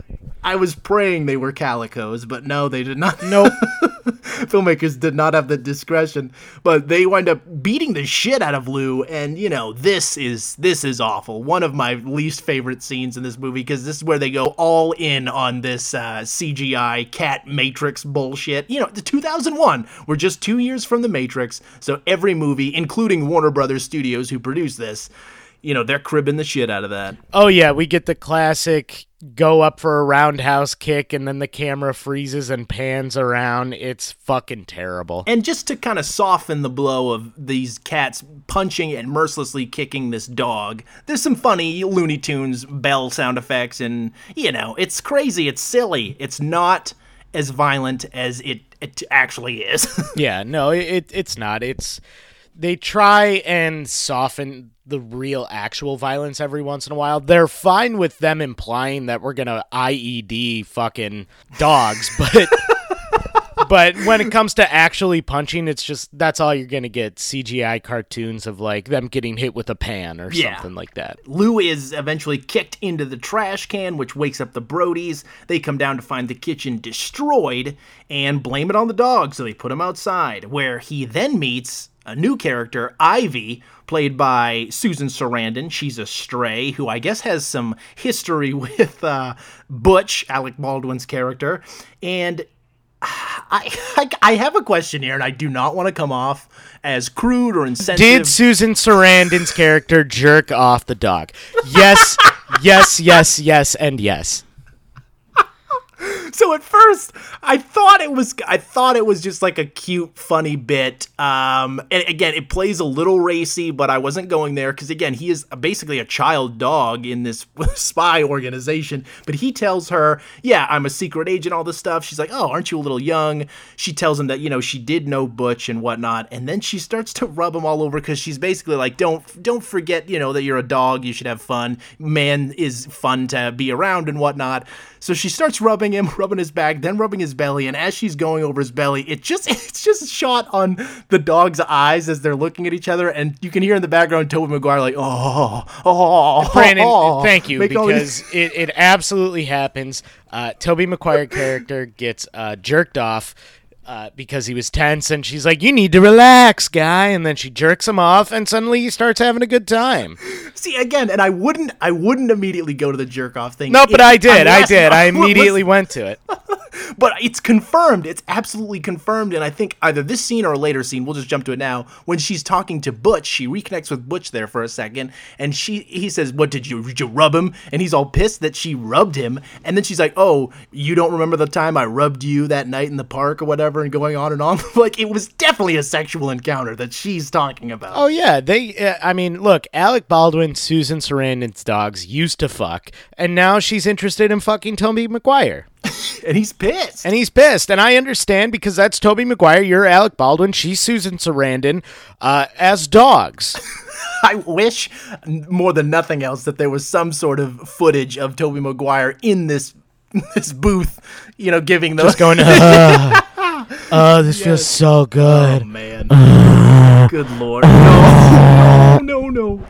I was praying they were calicos, but no, they did not. nope. [LAUGHS] filmmakers did not have the discretion but they wind up beating the shit out of lou and you know this is this is awful one of my least favorite scenes in this movie because this is where they go all in on this uh, cgi cat matrix bullshit you know the 2001 we're just two years from the matrix so every movie including warner brothers studios who produced this you know they're cribbing the shit out of that Oh yeah, we get the classic go up for a roundhouse kick, and then the camera freezes and pans around. It's fucking terrible. And just to kind of soften the blow of these cats punching and mercilessly kicking this dog, there's some funny Looney Tunes bell sound effects, and you know, it's crazy, it's silly, it's not as violent as it, it actually is. [LAUGHS] Yeah, no, it it's not. It's they try and soften the real actual violence every once in a while. They're fine with them implying that we're gonna IED fucking dogs, [LAUGHS] but but when it comes to actually punching, it's just that's all you're gonna get CGI cartoons of like them getting hit with a pan or Yeah. something like that. Lou is eventually kicked into the trash can, which wakes up the Brodies. They come down to find the kitchen destroyed and blame it on the dog, so they put him outside, where he then meets a new character, Ivy, played by Susan Sarandon. She's a stray who I guess has some history [LAUGHS] with uh, Butch, Alec Baldwin's character. And [SIGHS] I, I, I have a question here, and I do not want to come off as crude or insensitive. Did Susan Sarandon's character jerk off the dog? Yes, [LAUGHS] yes, yes, yes, and yes. [LAUGHS] so at first i thought it was i thought it was just like a cute funny bit um and again it plays a little racy but i wasn't going there because again he is basically a child dog in this [LAUGHS] spy organization but he tells her yeah i'm a secret agent all this stuff. She's like oh aren't you a little young? She tells him that you know she did know butch and whatnot and then she starts to rub him all over because she's basically like don't don't forget you know that you're a dog you should have fun. Man is fun to be around and whatnot. So she starts rubbing him, rubbing his back, then rubbing his belly, and as she's going over his belly, it just [LAUGHS] it's just shot on the dog's eyes as they're looking at each other, and you can hear in the background Tobey Maguire like, oh, oh, Brandon, oh," thank you all these- because it, it absolutely happens. Uh, Tobey Maguire character gets uh, jerked off uh, because he was tense, and she's like, "You need to relax, guy," and then she jerks him off, and suddenly he starts having a good time. see again, and I wouldn't, I wouldn't immediately go to the jerk off thing. No, but I did, I did, [LAUGHS] I immediately went to it. [LAUGHS] but it's confirmed. It's absolutely confirmed. And I think either this scene or a later scene, we'll just jump to it now. When she's talking to Butch, she reconnects with Butch there for a second, and she he says, "What did you did you rub him?" And he's all pissed that she rubbed him. And then she's like, "Oh, you don't remember the time I rubbed you that night in the park or whatever?" And going on and on. [LAUGHS] like it was definitely a sexual encounter that she's talking about. Oh yeah, they. Uh, I mean, look, Alec Baldwin, Susan Sarandon's dogs used to fuck, and now she's interested in fucking Tobey Maguire. [LAUGHS] And he's pissed. And he's pissed, and I understand because that's Tobey Maguire. You're Alec Baldwin. She's Susan Sarandon. Uh, as dogs, [LAUGHS] I wish more than nothing else that there was some sort of footage of Tobey Maguire in this this booth, you know, giving those going. Oh, this [LAUGHS] feels so good. Oh good. man. Good lord. No. No, no.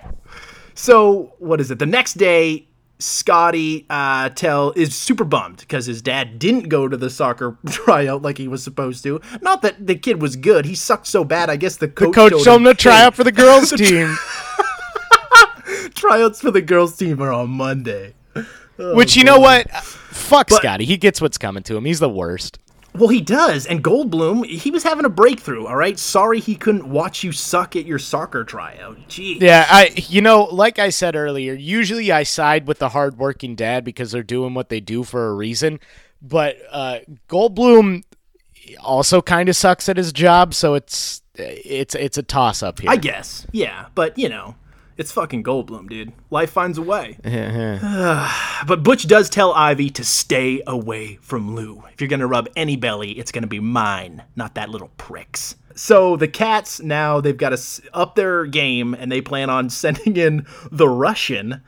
So, what is it? The next day, Scotty uh, tell is super bummed because his dad didn't go to the soccer [LAUGHS] tryout like he was supposed to. Not that the kid was good; he sucked so bad. I guess the coach, Coach showed told him to try out for the girls' [LAUGHS] team, Tryouts for the girls' team are on Monday. which you know what? Fuck Scotty. He gets what's coming to him. He's the worst. Well, he does. And Goldblum, he was having a breakthrough. All right. Sorry, he couldn't watch you suck at your soccer tryout. Gee. Yeah, I you know, like I said earlier, usually I side with the hardworking dad because they're doing what they do for a reason. But uh, Goldblum also kind of sucks at his job, so it's it's it's a toss up here. I guess. Yeah, but you know, it's fucking Goldblum, dude. Life finds a way. [SIGHS] but Butch does tell Ivy to stay away from Lou. If you're gonna rub any belly, it's gonna be mine, not that little prick's. So the cats now they've got to up their game, and they plan on [LAUGHS] sending in the Russian.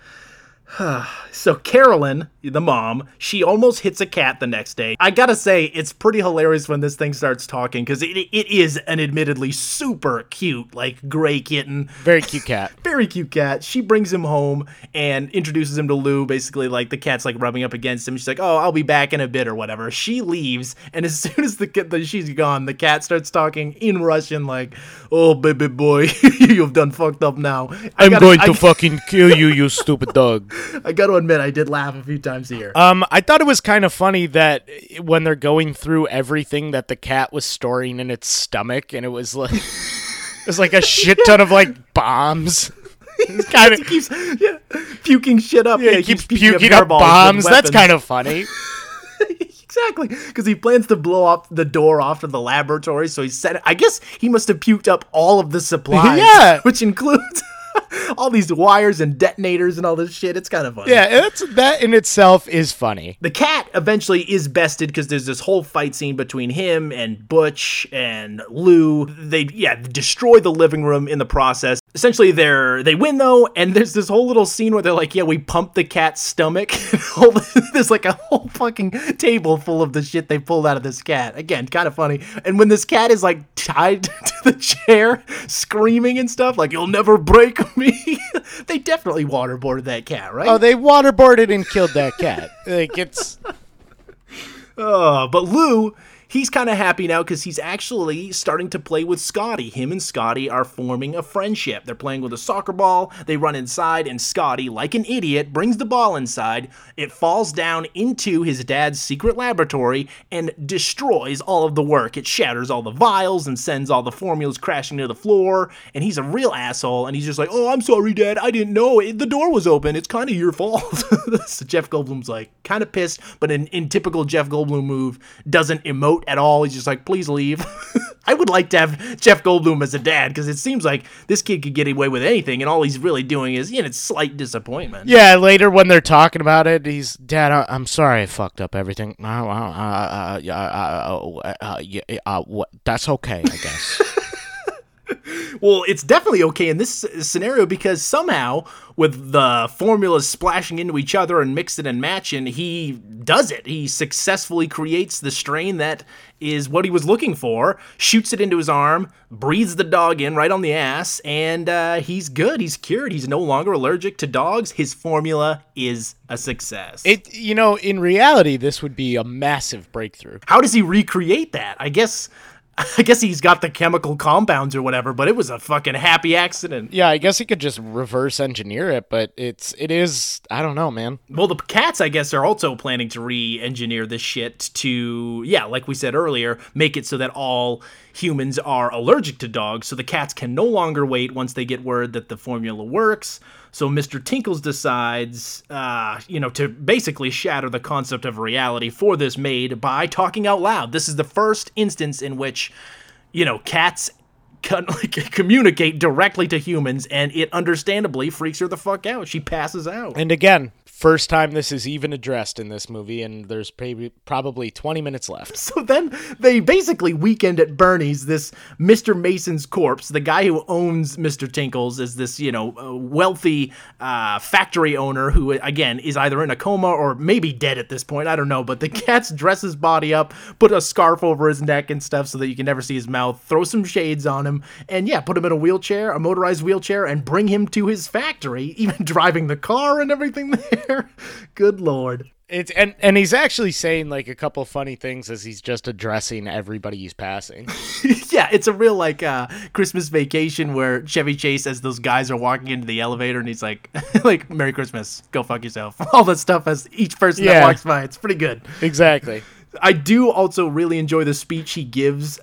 [SIGHS] So Carolyn, the mom, she almost hits a cat the next day. I gotta say, it's pretty hilarious when this thing starts talking because it, it is an admittedly super cute, like gray kitten. Very cute cat. [LAUGHS] Very cute cat. She brings him home and introduces him to Lou. Basically, like the cat's like rubbing up against him. She's like, "Oh, I'll be back in a bit" or whatever. She leaves, and as [LAUGHS] soon as the, the she's gone, the cat starts talking in Russian, like, "Oh, baby boy, [LAUGHS] you've done fucked up now." I I'm gotta- going to I- fucking kill you, you stupid dog. I got to admit, I did laugh a few times here. Um, I thought it was kind of funny that when they're going through everything that the cat was storing in its stomach, and it was like it was like a shit ton of like [LAUGHS] bombs. It's kind of he [LAUGHS] keeps yeah, puking shit up. yeah, he keeps puking up bombs. That's kind of funny. [LAUGHS] exactly because he plans to blow up the door off to the laboratory. So he said, I guess he must have puked up all of the supplies. Yeah. which includes [LAUGHS] all these wires and detonators and all this shit. It's kind of funny. Yeah, it's, that in itself is funny. The cat eventually is bested because there's this whole fight scene between him and Butch and Lou. They yeah destroy the living room in the process. Essentially, they're they win though, and there's this whole little scene where they're like, yeah, we pumped the cat's stomach. [LAUGHS] there's like a whole fucking table full of the shit they pulled out of this cat. Again, kind of funny. And when this cat is like tied [LAUGHS] to the chair, screaming and stuff, like you'll never break [LAUGHS] me. they definitely waterboarded that cat, right? Oh, they waterboarded and killed that cat. like it's Uh, but Lou, he's kind of happy now because he's actually starting to play with Scotty. Him and Scotty are forming a friendship. They're playing with a soccer ball. They run inside, and Scotty, like an idiot, brings the ball inside. It falls down into his dad's secret laboratory and destroys all of the work. It shatters all the vials and sends all the formulas crashing to the floor. And he's a real asshole. And he's just like, "Oh, I'm sorry, Dad. I didn't know it, the door was open. It's kind of your fault." [LAUGHS] so Jeff Goldblum's like kind of pissed, but in, in typical Jeff Goldblum move, doesn't emote at all. He's just like, please leave. [LAUGHS] I would like to have Jeff Goldblum as a dad because it seems like this kid could get away with anything, and all he's really doing is, you know, slight disappointment. yeah. Later when they're talking about it, he's Dad. I, I'm sorry, I fucked up everything. Uh, uh, uh, uh, uh, uh, yeah, uh, what? That's okay, I guess. [LAUGHS] Well, it's definitely okay in this scenario because somehow, with the formulas splashing into each other and mixing and matching, he does it. He successfully creates the strain that is what he was looking for, shoots it into his arm, breathes the dog in right on the ass, and uh, he's good. He's cured. He's no longer allergic to dogs. His formula is a success. it you know in reality this would be a massive breakthrough. How does he recreate that? I guess. [LAUGHS] I guess he's got the chemical compounds or whatever, but it was a fucking happy accident. Yeah, I guess he could just reverse engineer it, but it's it is I don't know, man. Well, the cats, I guess, are also planning to re-engineer this shit to, yeah, like we said earlier, make it so that all humans are allergic to dogs. So the cats can no longer wait once they get word that the formula works. So Mr. Tinkles decides, uh, you know, to basically shatter the concept of reality for this maid by talking out loud. This is the first instance in which, you know, cats [LAUGHS] communicate directly to humans, and it understandably freaks her the fuck out. She passes out. And again, first time this is even addressed in this movie, and there's probably probably 20 minutes left. [LAUGHS] So then they basically weekend at Bernie's. This Mr. Mason's corpse, the guy who owns Mr. Tinkles, is this you know wealthy uh, factory owner who again is either in a coma or maybe dead at this point. I don't know. But the cats dress his body up, put a scarf over his neck and stuff so that you can never see his mouth. Throw some shades on him, and yeah, put him in a wheelchair, a motorized wheelchair, and bring him to his factory. [LAUGHS] Even driving the car and everything there. [LAUGHS] Good lord. It's and and he's actually saying like a couple funny things as he's just addressing everybody he's passing. [LAUGHS] yeah, it's a real like uh Christmas vacation where Chevy Chase as those guys are walking into the elevator and he's like [LAUGHS] like Merry Christmas, go fuck yourself. All that stuff as each person that Yeah. walks by. It's pretty good. exactly. I do also really enjoy the speech he gives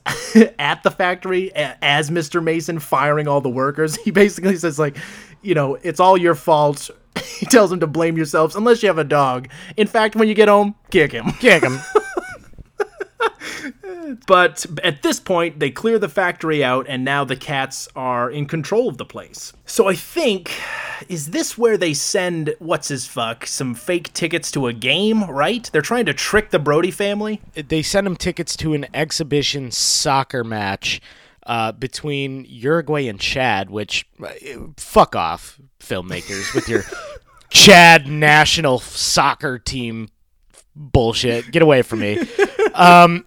at the factory as Mr. Mason firing all the workers. He basically says like, you know, it's all your fault. [LAUGHS] He tells them to blame yourselves unless you have a dog. In fact, when you get home, kick him. Kick him. [LAUGHS] But at this point, they clear the factory out, and now the cats are in control of the place. So I think, is this where they send what's his fuck some fake tickets to a game? Right? They're trying to trick the Brody family. they send him tickets to an exhibition soccer match uh, between Uruguay and Chad, which uh, fuck off, filmmakers, with your [LAUGHS] Chad national soccer team bullshit. Get away from me. Um,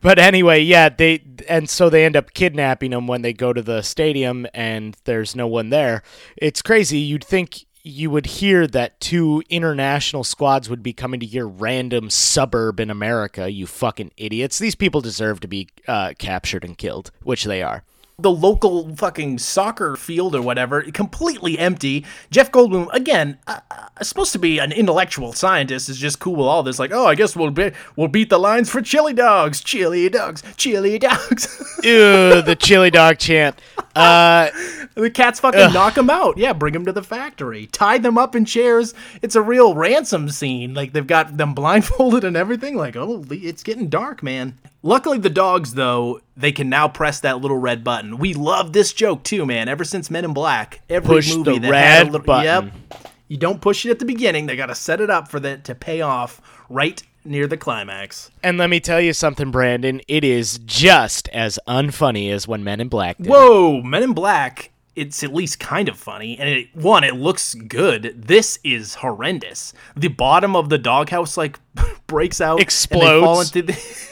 but anyway, yeah, they and so they end up kidnapping him when they go to the stadium and there's no one there. It's crazy. You'd think you would hear that two international squads would be coming to your random suburb in America, you fucking idiots. These people deserve to be uh, captured and killed, which they are. The local fucking soccer field or whatever completely empty. Jeff Goldblum again, uh, uh, supposed to be an intellectual scientist, is just cool with all this. Like, oh, I guess we'll be- we'll beat the lines for chili dogs, chili dogs, chili [LAUGHS] dogs. Ew, the chili dog chant. Uh, [LAUGHS] the cats fucking knock him out. Yeah, bring him to the factory, tie them up in chairs. It's a real ransom scene. Like they've got them [LAUGHS] blindfolded and everything. Like, oh, it's getting dark, man. Luckily, the dogs, though, they can now press that little red button. We love this joke too, man. Ever since Men in Black, every Push movie the that had a red little, button. Yep. You don't push it at the beginning. They got to set it up for that to pay off right near the climax. And let me tell you something, Brandon. It is just as unfunny as when Men in Black did. Whoa, Men in Black. It's at least kind of funny, and it, one, it looks good. This is horrendous. The bottom of the doghouse like [LAUGHS] breaks out, and they fall Explodes. [LAUGHS]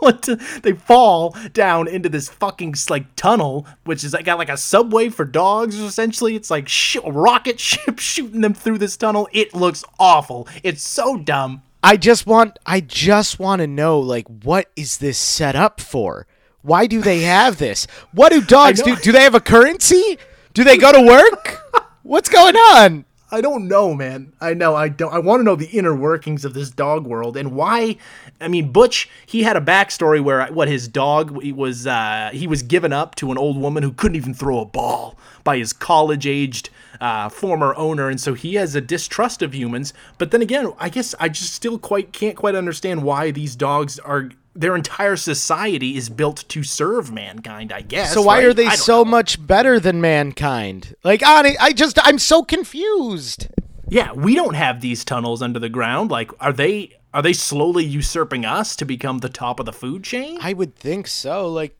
they fall into, they fall down into this fucking like tunnel, which is like got like a subway for dogs. Essentially, it's like sh- a rocket [LAUGHS] ship shooting them through this tunnel. It looks awful. It's so dumb. I just want I just want to know like what is this set up for? Why do they have this? What do [LAUGHS] dogs do? Do they have a currency? Do they go to work? [LAUGHS] What's going on? I don't know, man. I know. I don't. I want to know the inner workings of this dog world and why. I mean, Butch. He had a backstory where what his dog he was. Uh, he was given up to an old woman who couldn't even throw a ball by his college-aged uh, former owner, and so he has a distrust of humans. But then again, I guess I just still quite can't quite understand why these dogs are. Their entire society is built to serve mankind. I guess. So why right? are they so know. much better than mankind? Like, on I just I'm so confused. Yeah, we don't have these tunnels under the ground. Like, are they are they slowly usurping us to become the top of the food chain? I would think so. Like,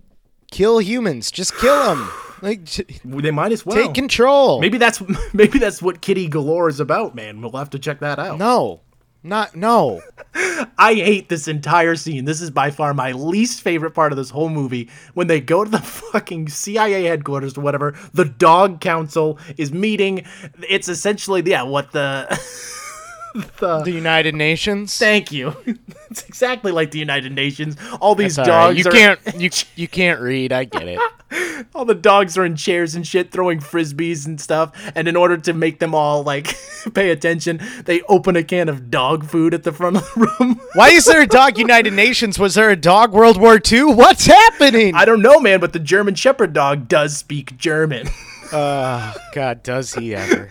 kill humans. Just kill them. Like, They might as well take control. Maybe that's [LAUGHS] maybe that's what Kitty Galore is about, man. We'll have to check that out. no, not no. I hate this entire scene. This is by far my least favorite part of this whole movie. When they go to the [LAUGHS] fucking CIA headquarters or whatever, the dog council is meeting. It's essentially yeah, what the [LAUGHS] [LAUGHS] The United Nations. Thank you. [LAUGHS] it's exactly like the United Nations. All these all right. dogs You are can't [LAUGHS] you you can't read. I get it. all the dogs are in chairs and shit throwing frisbees and stuff and in order to make them all like pay attention they open a can of dog food at the front of the room Why is there a dog United Nations? Was there a dog World War II? What's happening? i don't know man but the german shepherd dog does speak german God, does he ever?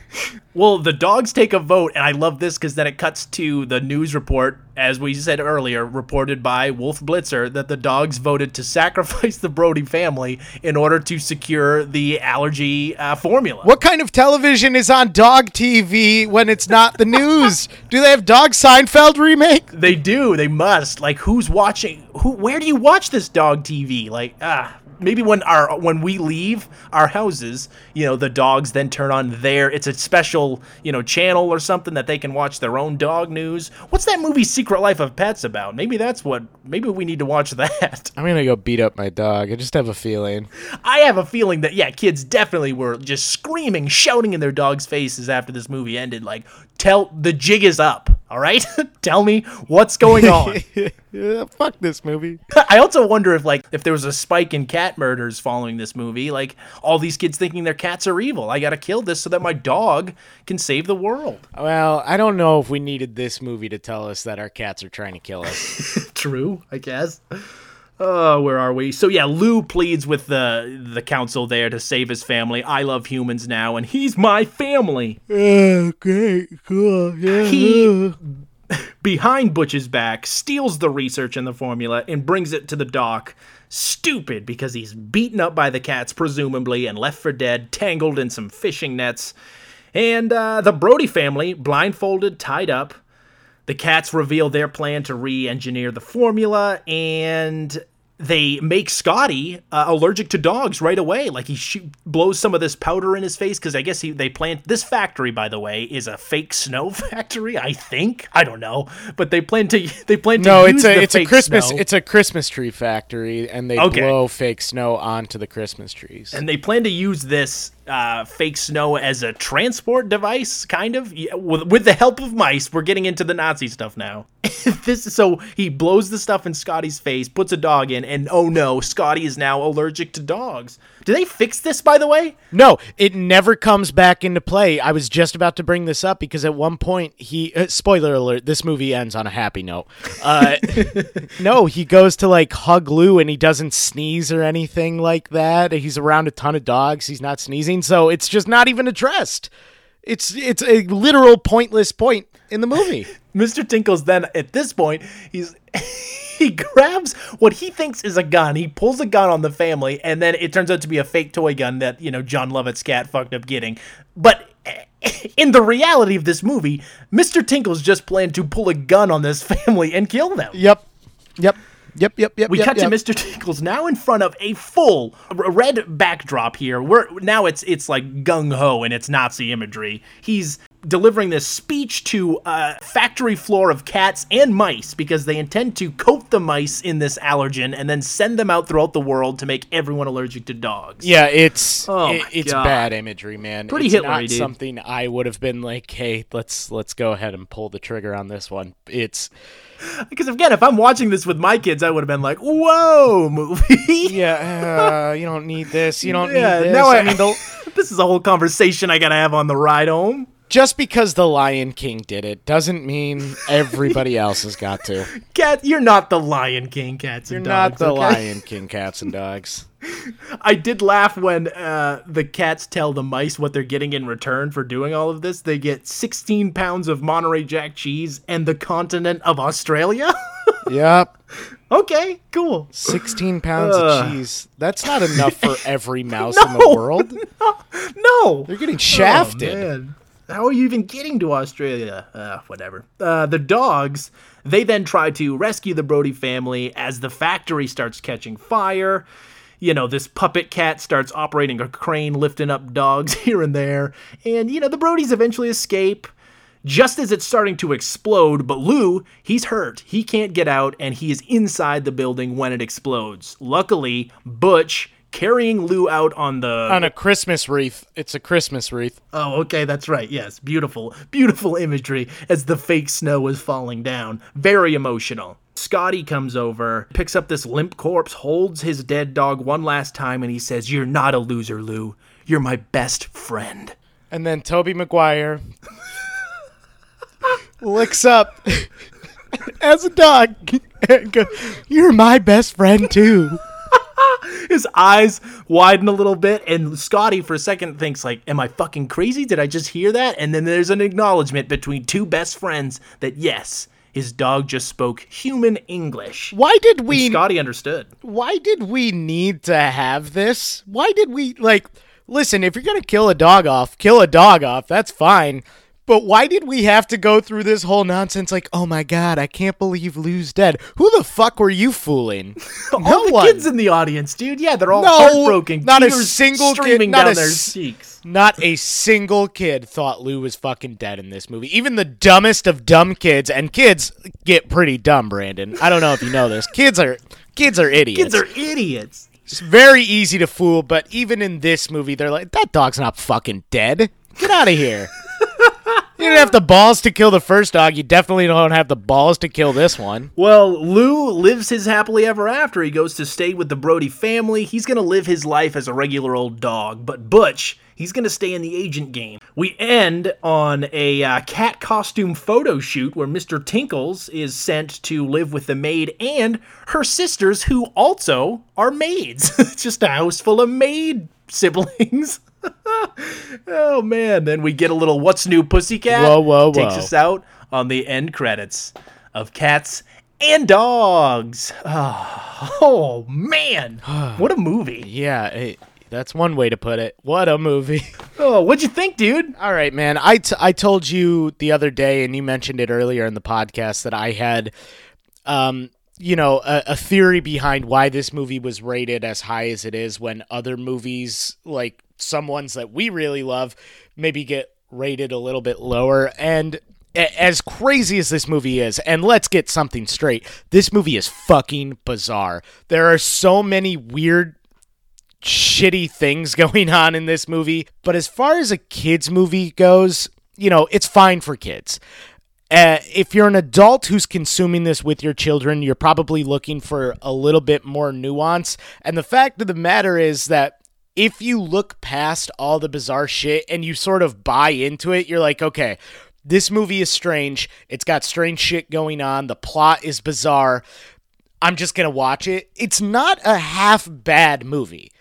well the dogs take a vote and i love this because then it cuts to the news report as we said earlier reported by wolf blitzer that the dogs voted to sacrifice the brody family in order to secure the allergy uh, formula What kind of television is on dog TV when it's not the news? Do they have Dog Seinfeld remake? They do. They must. Like, who's watching? Who? Where do you watch this dog TV? Like, ah, maybe when our when we leave our houses, you know, the dogs then turn on their. It's a special, you know, channel or something that they can watch their own dog news. What's that movie Secret Life of Pets about? Maybe that's what. Maybe we need to watch [LAUGHS] that. I'm gonna go beat up my dog. I just have a feeling. I have a feeling that yeah, kids definitely were just screaming, shouting in their dogs' faces after this movie ended. Like, tell the jig is up. All right, [LAUGHS] tell me what's going on. [LAUGHS] Yeah, fuck this movie. [LAUGHS] I also wonder if like if there was a spike in cat murders following this movie, like all these kids thinking their cats are evil. I gotta kill this so that my dog can save the world. Well, I don't know if we needed this movie to tell us that our cats are trying to kill us. True, I guess. Oh, where are we? So yeah, Lou pleads with the the council there to save his family. I love humans now, and he's my family. oh, great, cool, yeah. He behind Butch's back steals the research and the formula and brings it to the dock. Stupid because he's beaten up by the cats, presumably, and left for dead, tangled in some fishing nets. And uh, the Brody family, blindfolded, tied up. The cats reveal their plan to re engineer the formula, and they make Scotty uh, allergic to dogs right away. Like he shoot, blows some of this powder in his face because I guess he, they plant this factory. By the way, is a fake snow [LAUGHS] factory. I think I don't know, but they plan to [LAUGHS] they plan to No, it's a it's a Christmas snow. it's a Christmas tree factory, and they Okay. blow fake snow onto the Christmas trees. and they plan to use this uh, fake snow as a transport device, kind of. Yeah, with, with the help of mice, we're getting into the Nazi stuff now. [LAUGHS] this so he blows the stuff in Scotty's face, puts a dog in, and oh no, Scotty is now allergic to dogs. Do they fix this, by the way? No, it never comes back into play. I was just about to bring this up because at one point he uh, spoiler alert, this movie ends on a happy note. Uh [LAUGHS] no, he goes to like hug Lou and he doesn't sneeze or anything like that. He's around a ton of dogs, he's not sneezing, so it's just not even addressed. It's it's a literal pointless point. In the movie. [LAUGHS] Mr. Tinkles then at this point, he's [LAUGHS] he grabs what he thinks is a gun. He pulls a gun on the family, and then it turns out to be a fake toy gun that, you know, Jon Lovitz's cat fucked up getting. But [LAUGHS] in the reality of this movie, Mr. Tinkles just planned to pull a gun on this family and kill them. Yep. Yep. Yep, yep, yep. We yep, cut yep. to Mr. Tinkles now in front of a full red backdrop here. Where now it's it's like gung ho and it's Nazi imagery. He's delivering this speech to a factory floor of cats and mice because they intend to coat the mice in this allergen and then send them out throughout the world to make everyone allergic to dogs. Yeah, it's Oh it- it's God. bad imagery, man. Pretty it's Hitler-y, not dude. something I would have been like, hey, let's let's go ahead and pull the trigger on this one. It's Because again, if I'm watching this with my kids, I would have been like, "Whoa, [LAUGHS] movie." yeah, uh, you don't need this. You don't Yeah, need this. now I, I- mean, the, [LAUGHS] this is a whole conversation I gotta have on the ride home. Just because the Lion King did it doesn't mean everybody [LAUGHS] else has got to. Cat, you're not the Lion King, cats and dogs. You're not the okay? Lion King cats and dogs. [LAUGHS] I did laugh when uh, the cats tell the mice what they're getting in return for doing all of this. They get 16 pounds of Monterey Jack cheese and the continent of Australia. [LAUGHS] Yep. okay, cool. 16 pounds Ugh. of cheese. That's not enough for every mouse in the world. No, They're getting shafted. Oh. How are you even getting to Australia? Uh, whatever. Uh, the dogs, they then try to rescue the Brody family as the factory starts catching fire. You know, this puppet cat starts operating a crane, lifting up dogs [LAUGHS] here and there. And, you know, the Brodies eventually escape just as it's starting to explode. But Lou, he's hurt. He can't get out, and he is inside the building when it explodes. Luckily, Butch, carrying Lou out on the On a Christmas wreath. It's a Christmas wreath. Oh, okay, that's right. Yes, beautiful, beautiful imagery as the fake snow is falling down. Very emotional. Scotty comes over, picks up this limp corpse, holds his dead dog one last time, and he says, You're not a loser, Lou. You're my best friend. And then Tobey Maguire [LAUGHS] licks up [LAUGHS] as a dog and goes, [LAUGHS] You're my best friend too. [LAUGHS] His eyes widen a little bit, and Scotty, for a second, thinks, like, Am I fucking crazy? Did I just hear that? And then there's an acknowledgement between two best friends that, yes, his dog just spoke human English. Why did we Scotty understood. why did we need to have this? Why did we like listen, if you're going to kill a dog off, kill a dog off. That's fine. But why did we have to go through this whole nonsense like, "Oh my god, I can't believe Lou's dead." Who the fuck were you fooling? [LAUGHS] all the one. kids in the audience, dude. Yeah, they're all No, heartbroken. not a tears single kid- not down a their cheeks. Not a single kid thought Lou was fucking dead in this movie. Even the dumbest of dumb kids, and kids get pretty dumb, Brandon. I don't know if you know this. Kids are kids are idiots. Kids are idiots. It's very easy to fool, but even in this movie, they're like, that dog's not fucking dead. Get out of here. You didn't have the balls to kill the first dog. You definitely don't have the balls to kill this one. Well, Lou lives his happily ever after. He goes to stay with the Brody family. He's going to live his life as a regular old dog. But Butch, he's going to stay in the agent game. We end on a uh, cat costume photo shoot where Mr. Tinkles is sent to live with the maid and her sisters, who also are maids. It's [LAUGHS] just a house full of maid siblings. [LAUGHS] [LAUGHS] oh man! Then we get a little "What's New, Pussycat?" Whoa, whoa, whoa! Takes us out on the end credits of Cats and Dogs. Oh, [SIGHS] oh, man, [SIGHS] what a movie! Yeah, it, that's one way to put it. What a movie. [LAUGHS] Oh, what'd you think, dude? All right, man. I, t- I told you the other day, and you mentioned it earlier in the podcast, that I had, um, you know, a, a theory behind why this movie was rated as high as it is when other movies, like some ones that we really love, maybe get rated a little bit lower. And as crazy as this movie is, and let's get something straight, this movie is fucking bizarre. There are so many weird shitty things [LAUGHS] going on in this movie. But as far as a kids movie goes, you know, it's fine for kids. Uh, if you're an adult who's consuming this with your children, you're probably looking for a little bit more nuance. And the fact of the matter is that if you look past all the bizarre shit and you sort of buy into it, you're like, okay, this movie is strange. It's got strange shit going on. The plot is bizarre. I'm just going to watch it. It's not a half bad movie.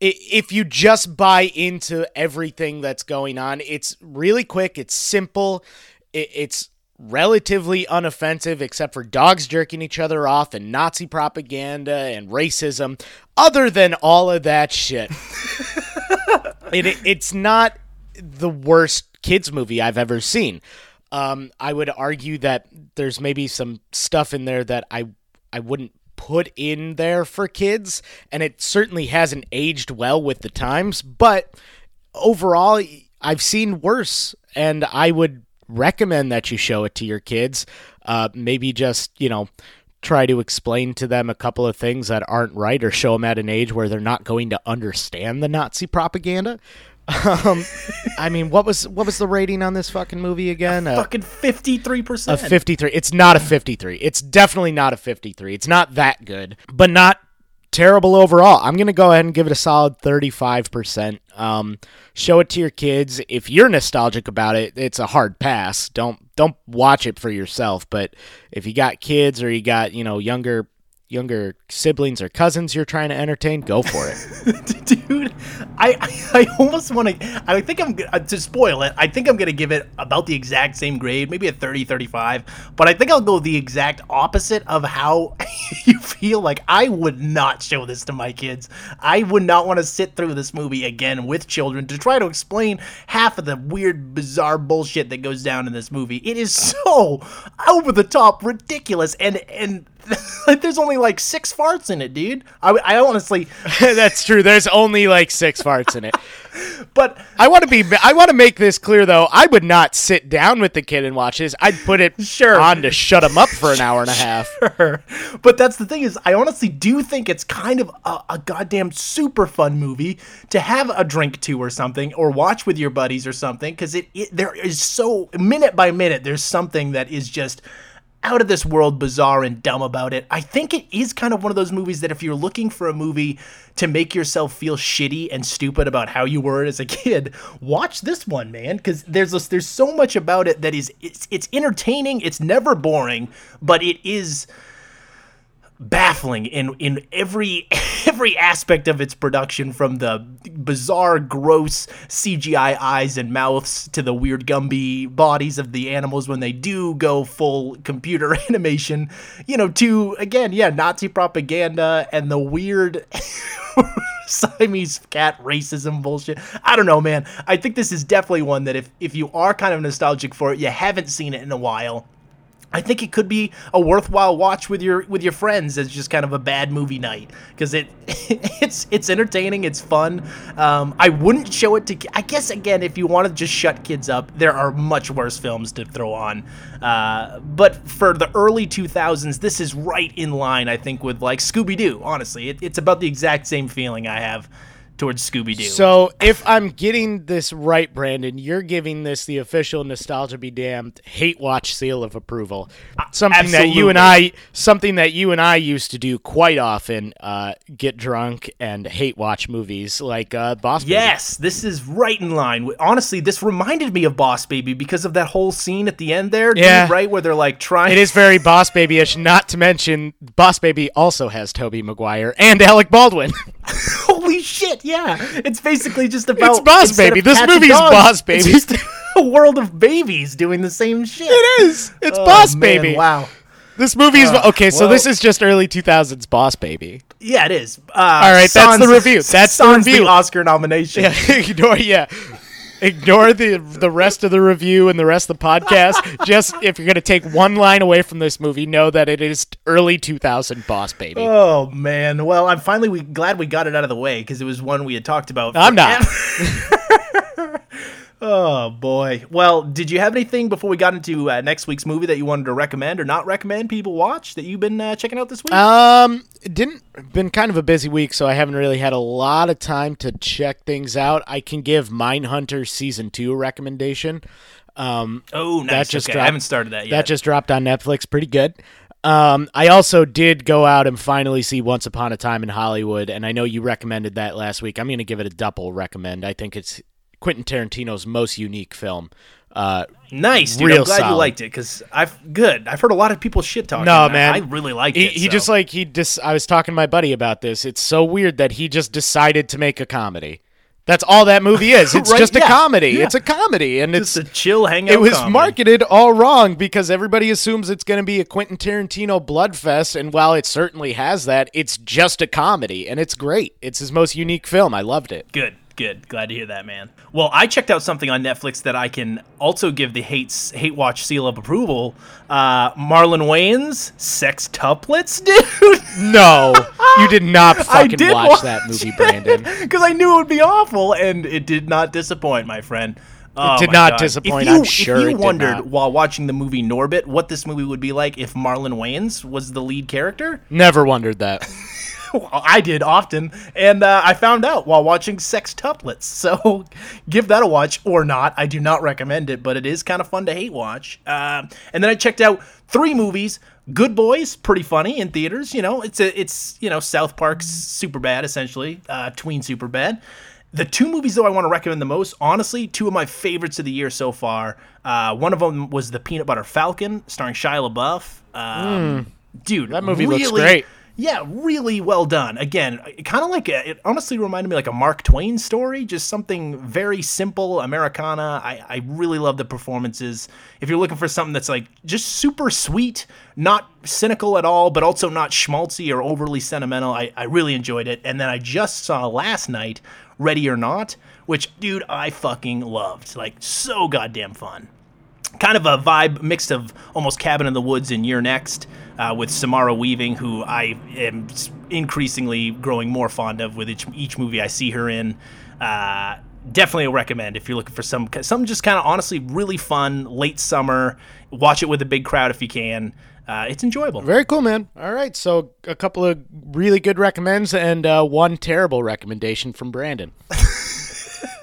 If you just buy into everything that's going on, it's really quick, it's simple, it's relatively unoffensive except for dogs jerking each other off and Nazi propaganda and racism. Other than all of that shit, it, [LAUGHS] it- it's not the worst kids movie I've ever seen. Um, I would argue that there's maybe some stuff in there that I I wouldn't put in there for kids, and it certainly hasn't aged well with the times. But overall, I've seen worse, and I would recommend that you show it to your kids. Uh, maybe just you know try to explain to them a couple of things that aren't right, or show them at an age where they're not going to understand the Nazi propaganda. Um, I mean, what was what was the rating on this fucking movie again? Uh, Fucking fifty three percent. a 53. It's not a 53. It's definitely not a 53. It's not that good, but not terrible overall. I'm going to go ahead and give it a solid 35%. Um, show it to your kids. If you're nostalgic about it, it's a hard pass. Don't don't watch it for yourself, but if you got kids or you got, you know, younger younger siblings or cousins you're trying to entertain, go for it. [LAUGHS] dude i i, almost want to i think i'm uh, to spoil it i think i'm gonna give it about the exact same grade maybe a 30 35 but i think i'll go the exact opposite of how [LAUGHS] you feel like i would not show this to my kids i would not want to sit through this movie again with children to try to explain half of the weird bizarre bullshit that goes down in this movie it is so [LAUGHS] over the top ridiculous and and [LAUGHS] like there's only like six farts in it dude i, I honestly [LAUGHS] That's true. There's only like 6 farts in it. [LAUGHS] but I want to be. I want to make this clear, though. I would not sit down with the kid and watch this. I'd put it Sure. on to shut him up for an hour and a half. but that's the thing is i honestly do think it's kind of a, a goddamn super fun movie to have a drink to or something or watch with your buddies or something because it, it there is so minute by minute there's something that is just out of this world bizarre and dumb about it. I think it is kind of one of those movies that if you're looking for a movie to make yourself feel shitty and stupid about how you were as a [LAUGHS] kid watch this one man because there's there's so much about it that is it's, it's entertaining it's never boring but it is baffling in in every [LAUGHS] every aspect of its production from the bizarre gross CGI eyes and mouths to the weird gumby bodies of the animals when they do go full computer [LAUGHS] animation you know to again yeah Nazi propaganda and the weird [LAUGHS] Siamese cat racism bullshit. I don't know, man. I think this is definitely one that if if you are kind of nostalgic for it, you haven't seen it in a while. I think it could be a worthwhile watch with your with your friends as just kind of a bad movie night because it [LAUGHS] it's it's entertaining, it's fun. Um, I wouldn't show it to. I guess again, if you want to just shut kids up, there are much worse films to throw on. Uh, but for the early 2000s, this is right in line, I think, with like Scooby Doo. Honestly, it, it's about the exact same feeling I have towards Scooby Doo. So if I'm getting this right, Brandon, you're giving this the official nostalgia be damned hate watch seal of approval. Something that you and I, something that you and I used to do quite often. Uh, get drunk and hate watch movies like uh, Boss. Baby. Yes, this is right in line. Honestly, this reminded me of Boss Baby because of that whole scene at the end there. dude, Yeah. right where they're like trying. It is very Boss Baby-ish. Not to mention, Boss Baby also has Tobey Maguire and Alec Baldwin. [LAUGHS] Holy shit! Yeah, it's basically just about. It's Boss Baby. This movie's dogs, Boss it's Baby. just [LAUGHS] a world of babies doing the same shit. it is. It's Oh, Boss man, Baby. Wow. This movie is okay. So well- this is just early 2000s Boss Baby. Yeah, it is. Uh, All right, that's the review. That's the Sans review. Oscar nomination. Yeah, [LAUGHS] yeah. Ignore the the rest of the review and the rest of the podcast. Just if you're gonna take one line away from this movie, know that it is early 2000 Boss Baby. Oh man. Well, I'm finally we glad we got it out of the way because it was one we had talked about. I'm not. [LAUGHS] Oh boy. Well, did you have anything before we got into uh, next week's movie that you wanted to recommend or not recommend people watch that you've been uh, checking out this week? Um, it didn't been kind of a busy week, so I haven't really had a lot of time to check things out. I can give Mindhunter season two a recommendation. Um, oh, nice. that just okay, dropped- I haven't started that yet. That just dropped on Netflix. Pretty good. Um, I also did go out and finally see Once Upon a Time in Hollywood, and I know you recommended that last week. I'm going to give it a double recommend. I think it's Quentin Tarantino's most unique film. Uh, nice, dude. real I'm glad you liked it because I've good. I've heard a lot of people shit talking. No, man. I really liked he, it. he so. just like he just. I was talking to my buddy about this. It's so weird that he just decided to make a comedy. That's all that movie is. [LAUGHS] It's Right, just a yeah, comedy. yeah. It's a comedy, and Just it's a chill hangout. it was comedy. marketed all wrong because everybody assumes it's going to be a Quentin Tarantino bloodfest, and while it certainly has that, it's just a comedy, and it's great. It's his most unique film. I loved it. Good, good. Glad to hear that, man. Well, I checked out something on Netflix that I can also give the hate hate watch seal of approval. Uh, Marlon Wayans, Sextuplets, [LAUGHS] dude. No, you did not [LAUGHS] I fucking did watch, that movie, Brandon. [LAUGHS] because I knew it would be awful, and it did not disappoint, my friend. Oh did not God. disappoint, If you, I'm sure If you it wondered while watching the movie Norbit what this movie would be like if Marlon Wayans was the lead character, Never wondered that. Well, [LAUGHS] I did often, and uh, I found out while watching Sextuplets. [LAUGHS] So give that a watch or not. I do not recommend it, but it is kind of fun to hate watch. Uh, and then I checked out three movies. Good Boys, pretty funny in theaters. You know, it's a it's you know South Park's Superbad essentially, uh, tween Superbad. The two movies though I want to recommend the most, honestly, two of my favorites of the year so far. Uh, one of them was the Peanut Butter Falcon, starring Shia LaBeouf. Um, Dude, Hmm. That movie looks great. Yeah, really well done. Again, kind of like a, it honestly reminded me like a Mark Twain story, just something very simple, Americana. I, I really love the performances. If you're looking for something that's like just super sweet, not cynical at all, but also not schmaltzy or overly sentimental, I, I really enjoyed it. And then I just saw last night Ready or Not, which, dude, I fucking loved. Like, so goddamn fun kind of a vibe mixed of almost Cabin in the Woods and You're Next uh, with Samara Weaving, who I am increasingly growing more fond of with each, each movie I see her in. Uh, definitely a recommend if you're looking for some some just kind of honestly really fun late summer. Watch it with a big crowd if you can. Uh, it's enjoyable. Very cool, man. All right, so a couple of really good recommends and uh, one terrible recommendation from Brandon. [LAUGHS]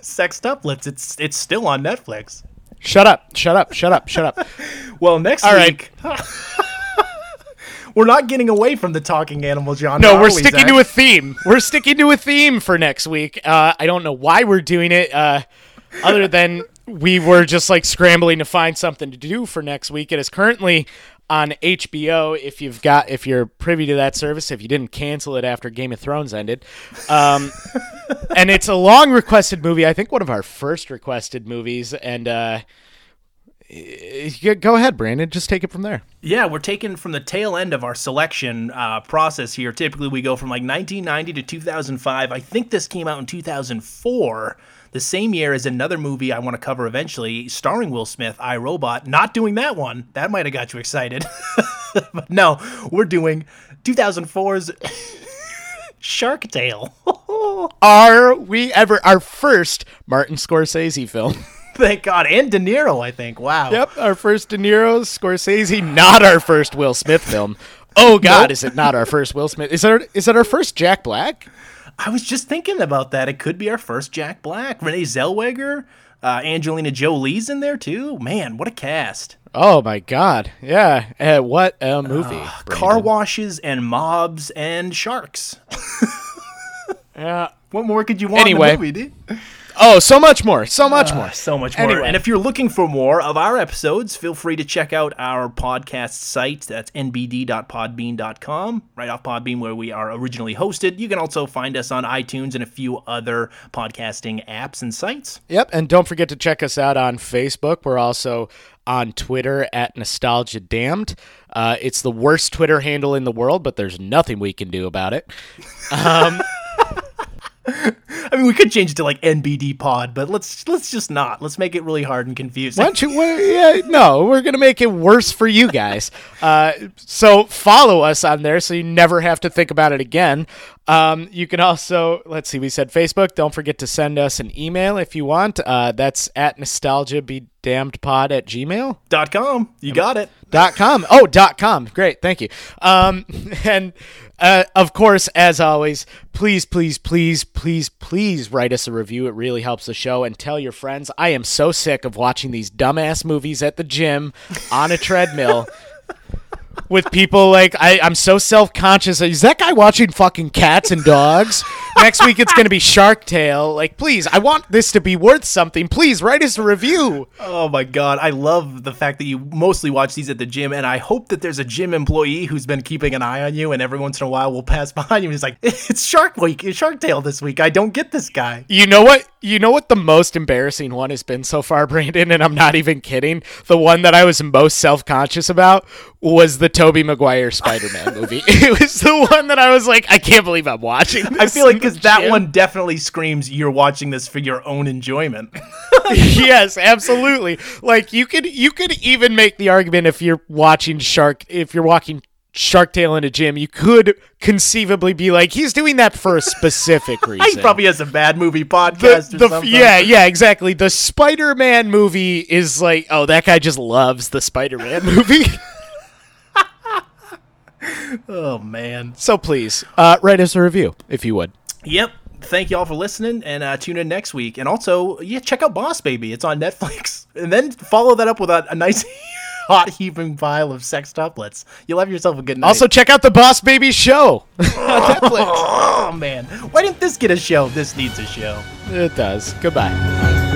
Sextuplets. It's it's still on Netflix. Shut up! Shut up! Shut up! Shut up! [LAUGHS] Well, next All right. week. [LAUGHS] We're not getting away from the talking animal genre. No, we're sticking to a theme. We're sticking to a theme for next week. Uh, I don't know why we're doing it, uh, other than we were just like scrambling to find something to do for next week. It is currently on HBO. If you've got, if you're privy to that service, if you didn't cancel it after Game of Thrones ended, um, [LAUGHS] and it's a long requested movie. I think one of our first requested movies, and uh, go ahead, Brandon. Just take it from there. Yeah, we're taking from the tail end of our selection uh, process here. Typically, we go from like 1990 to 2005. I think this came out in 2004, the same year as another movie I want to cover eventually, starring Will Smith, I Robot. Not doing that one. That might have got you excited. but [LAUGHS] no, we're doing 2004's Shark Tale. [LAUGHS] Are we ever our first Martin Scorsese film? [LAUGHS] Thank God. And De Niro, I think. Wow. Yep, our first De Niro, Scorsese, not our first Will Smith film. Oh God, Nope. is it not our first Will Smith? Is it? Is it our first Jack Black? I was just thinking about that. It could be our first Jack Black. Renee Zellweger, uh, Angelina Jolie's in there too. Man, what a cast! Oh my God, yeah. Uh, what a movie! Car washes and mobs and sharks. [LAUGHS] Yeah. What more could you want Anyway. in a movie, dude? Oh, so much more. So much more. So much more. Anyway. And if you're looking for more of our episodes, feel free to check out our podcast site. That's nbd.podbean.com, right off Podbean, where we are originally hosted. You can also find us on iTunes and a few other podcasting apps and sites. Yep, and don't forget to check us out on Facebook. We're also on Twitter at Nostalgia Damned. Uh, it's the worst Twitter handle in the world, but there's nothing we can do about it. [LAUGHS] [LAUGHS] I mean, we could change it to like NBD Pod, but let's let's just not. Let's make it really hard and confusing. Why don't you? Yeah, no, we're gonna make it worse for you guys. [LAUGHS] Uh, so follow us on there, so you never have to think about it again. Um, you can also let's see. We said Facebook. Don't forget to send us an email if you want. Uh, that's at nostalgia be damned pod at gmail. Dot com. You got it. dot com oh dot com great thank you um [LAUGHS] and uh, of course as always please please please please please write us a review. It really helps the show. And tell your friends i am so sick of watching these dumbass movies at the gym on a treadmill [LAUGHS] with people like I, I'm so self conscious. Is that guy watching fucking cats and dogs? [LAUGHS] Next week it's gonna be Shark Tale. Like, please, I want this to be worth something. Please write us a review. Oh my god, I love the fact that you mostly watch these at the gym, and I hope that there's a gym employee who's been keeping an eye on you, and every once in a while will pass [LAUGHS] behind you and he's like, "It's Shark Week, it's Shark Tale this week. I don't get this guy." You know what? You know what the most embarrassing one has been so far, [LAUGHS] Brandon, and I'm not even kidding. The one that I was most self conscious about was the Tobey Maguire Spider-Man [LAUGHS] movie. [LAUGHS] it was the one that I was like, I can't believe I'm watching. I feel like because that one definitely screams you're watching this for your own enjoyment. [LAUGHS] yes, absolutely. Like you could you could even make the argument if you're watching Shark if you're watching Shark Tale in a gym, you could conceivably be like, he's doing that for a specific reason. he probably has a bad movie the, podcast or the- something. yeah, yeah, exactly. The Spider-Man movie is like, oh, that guy just loves the Spider-Man movie. Oh man. so please, uh, write us a review if you would. Yep. Thank y'all for listening, and uh, tune in next week. And also, yeah, check out Boss Baby. It's on Netflix, [LAUGHS] and then follow that up with a, a nice [LAUGHS] hot heaping pile of Sextuplets. You'll have yourself a good night. Also, check out the Boss Baby show on [LAUGHS] Netflix. oh man, why didn't this get a show? This needs a show. it does. Goodbye.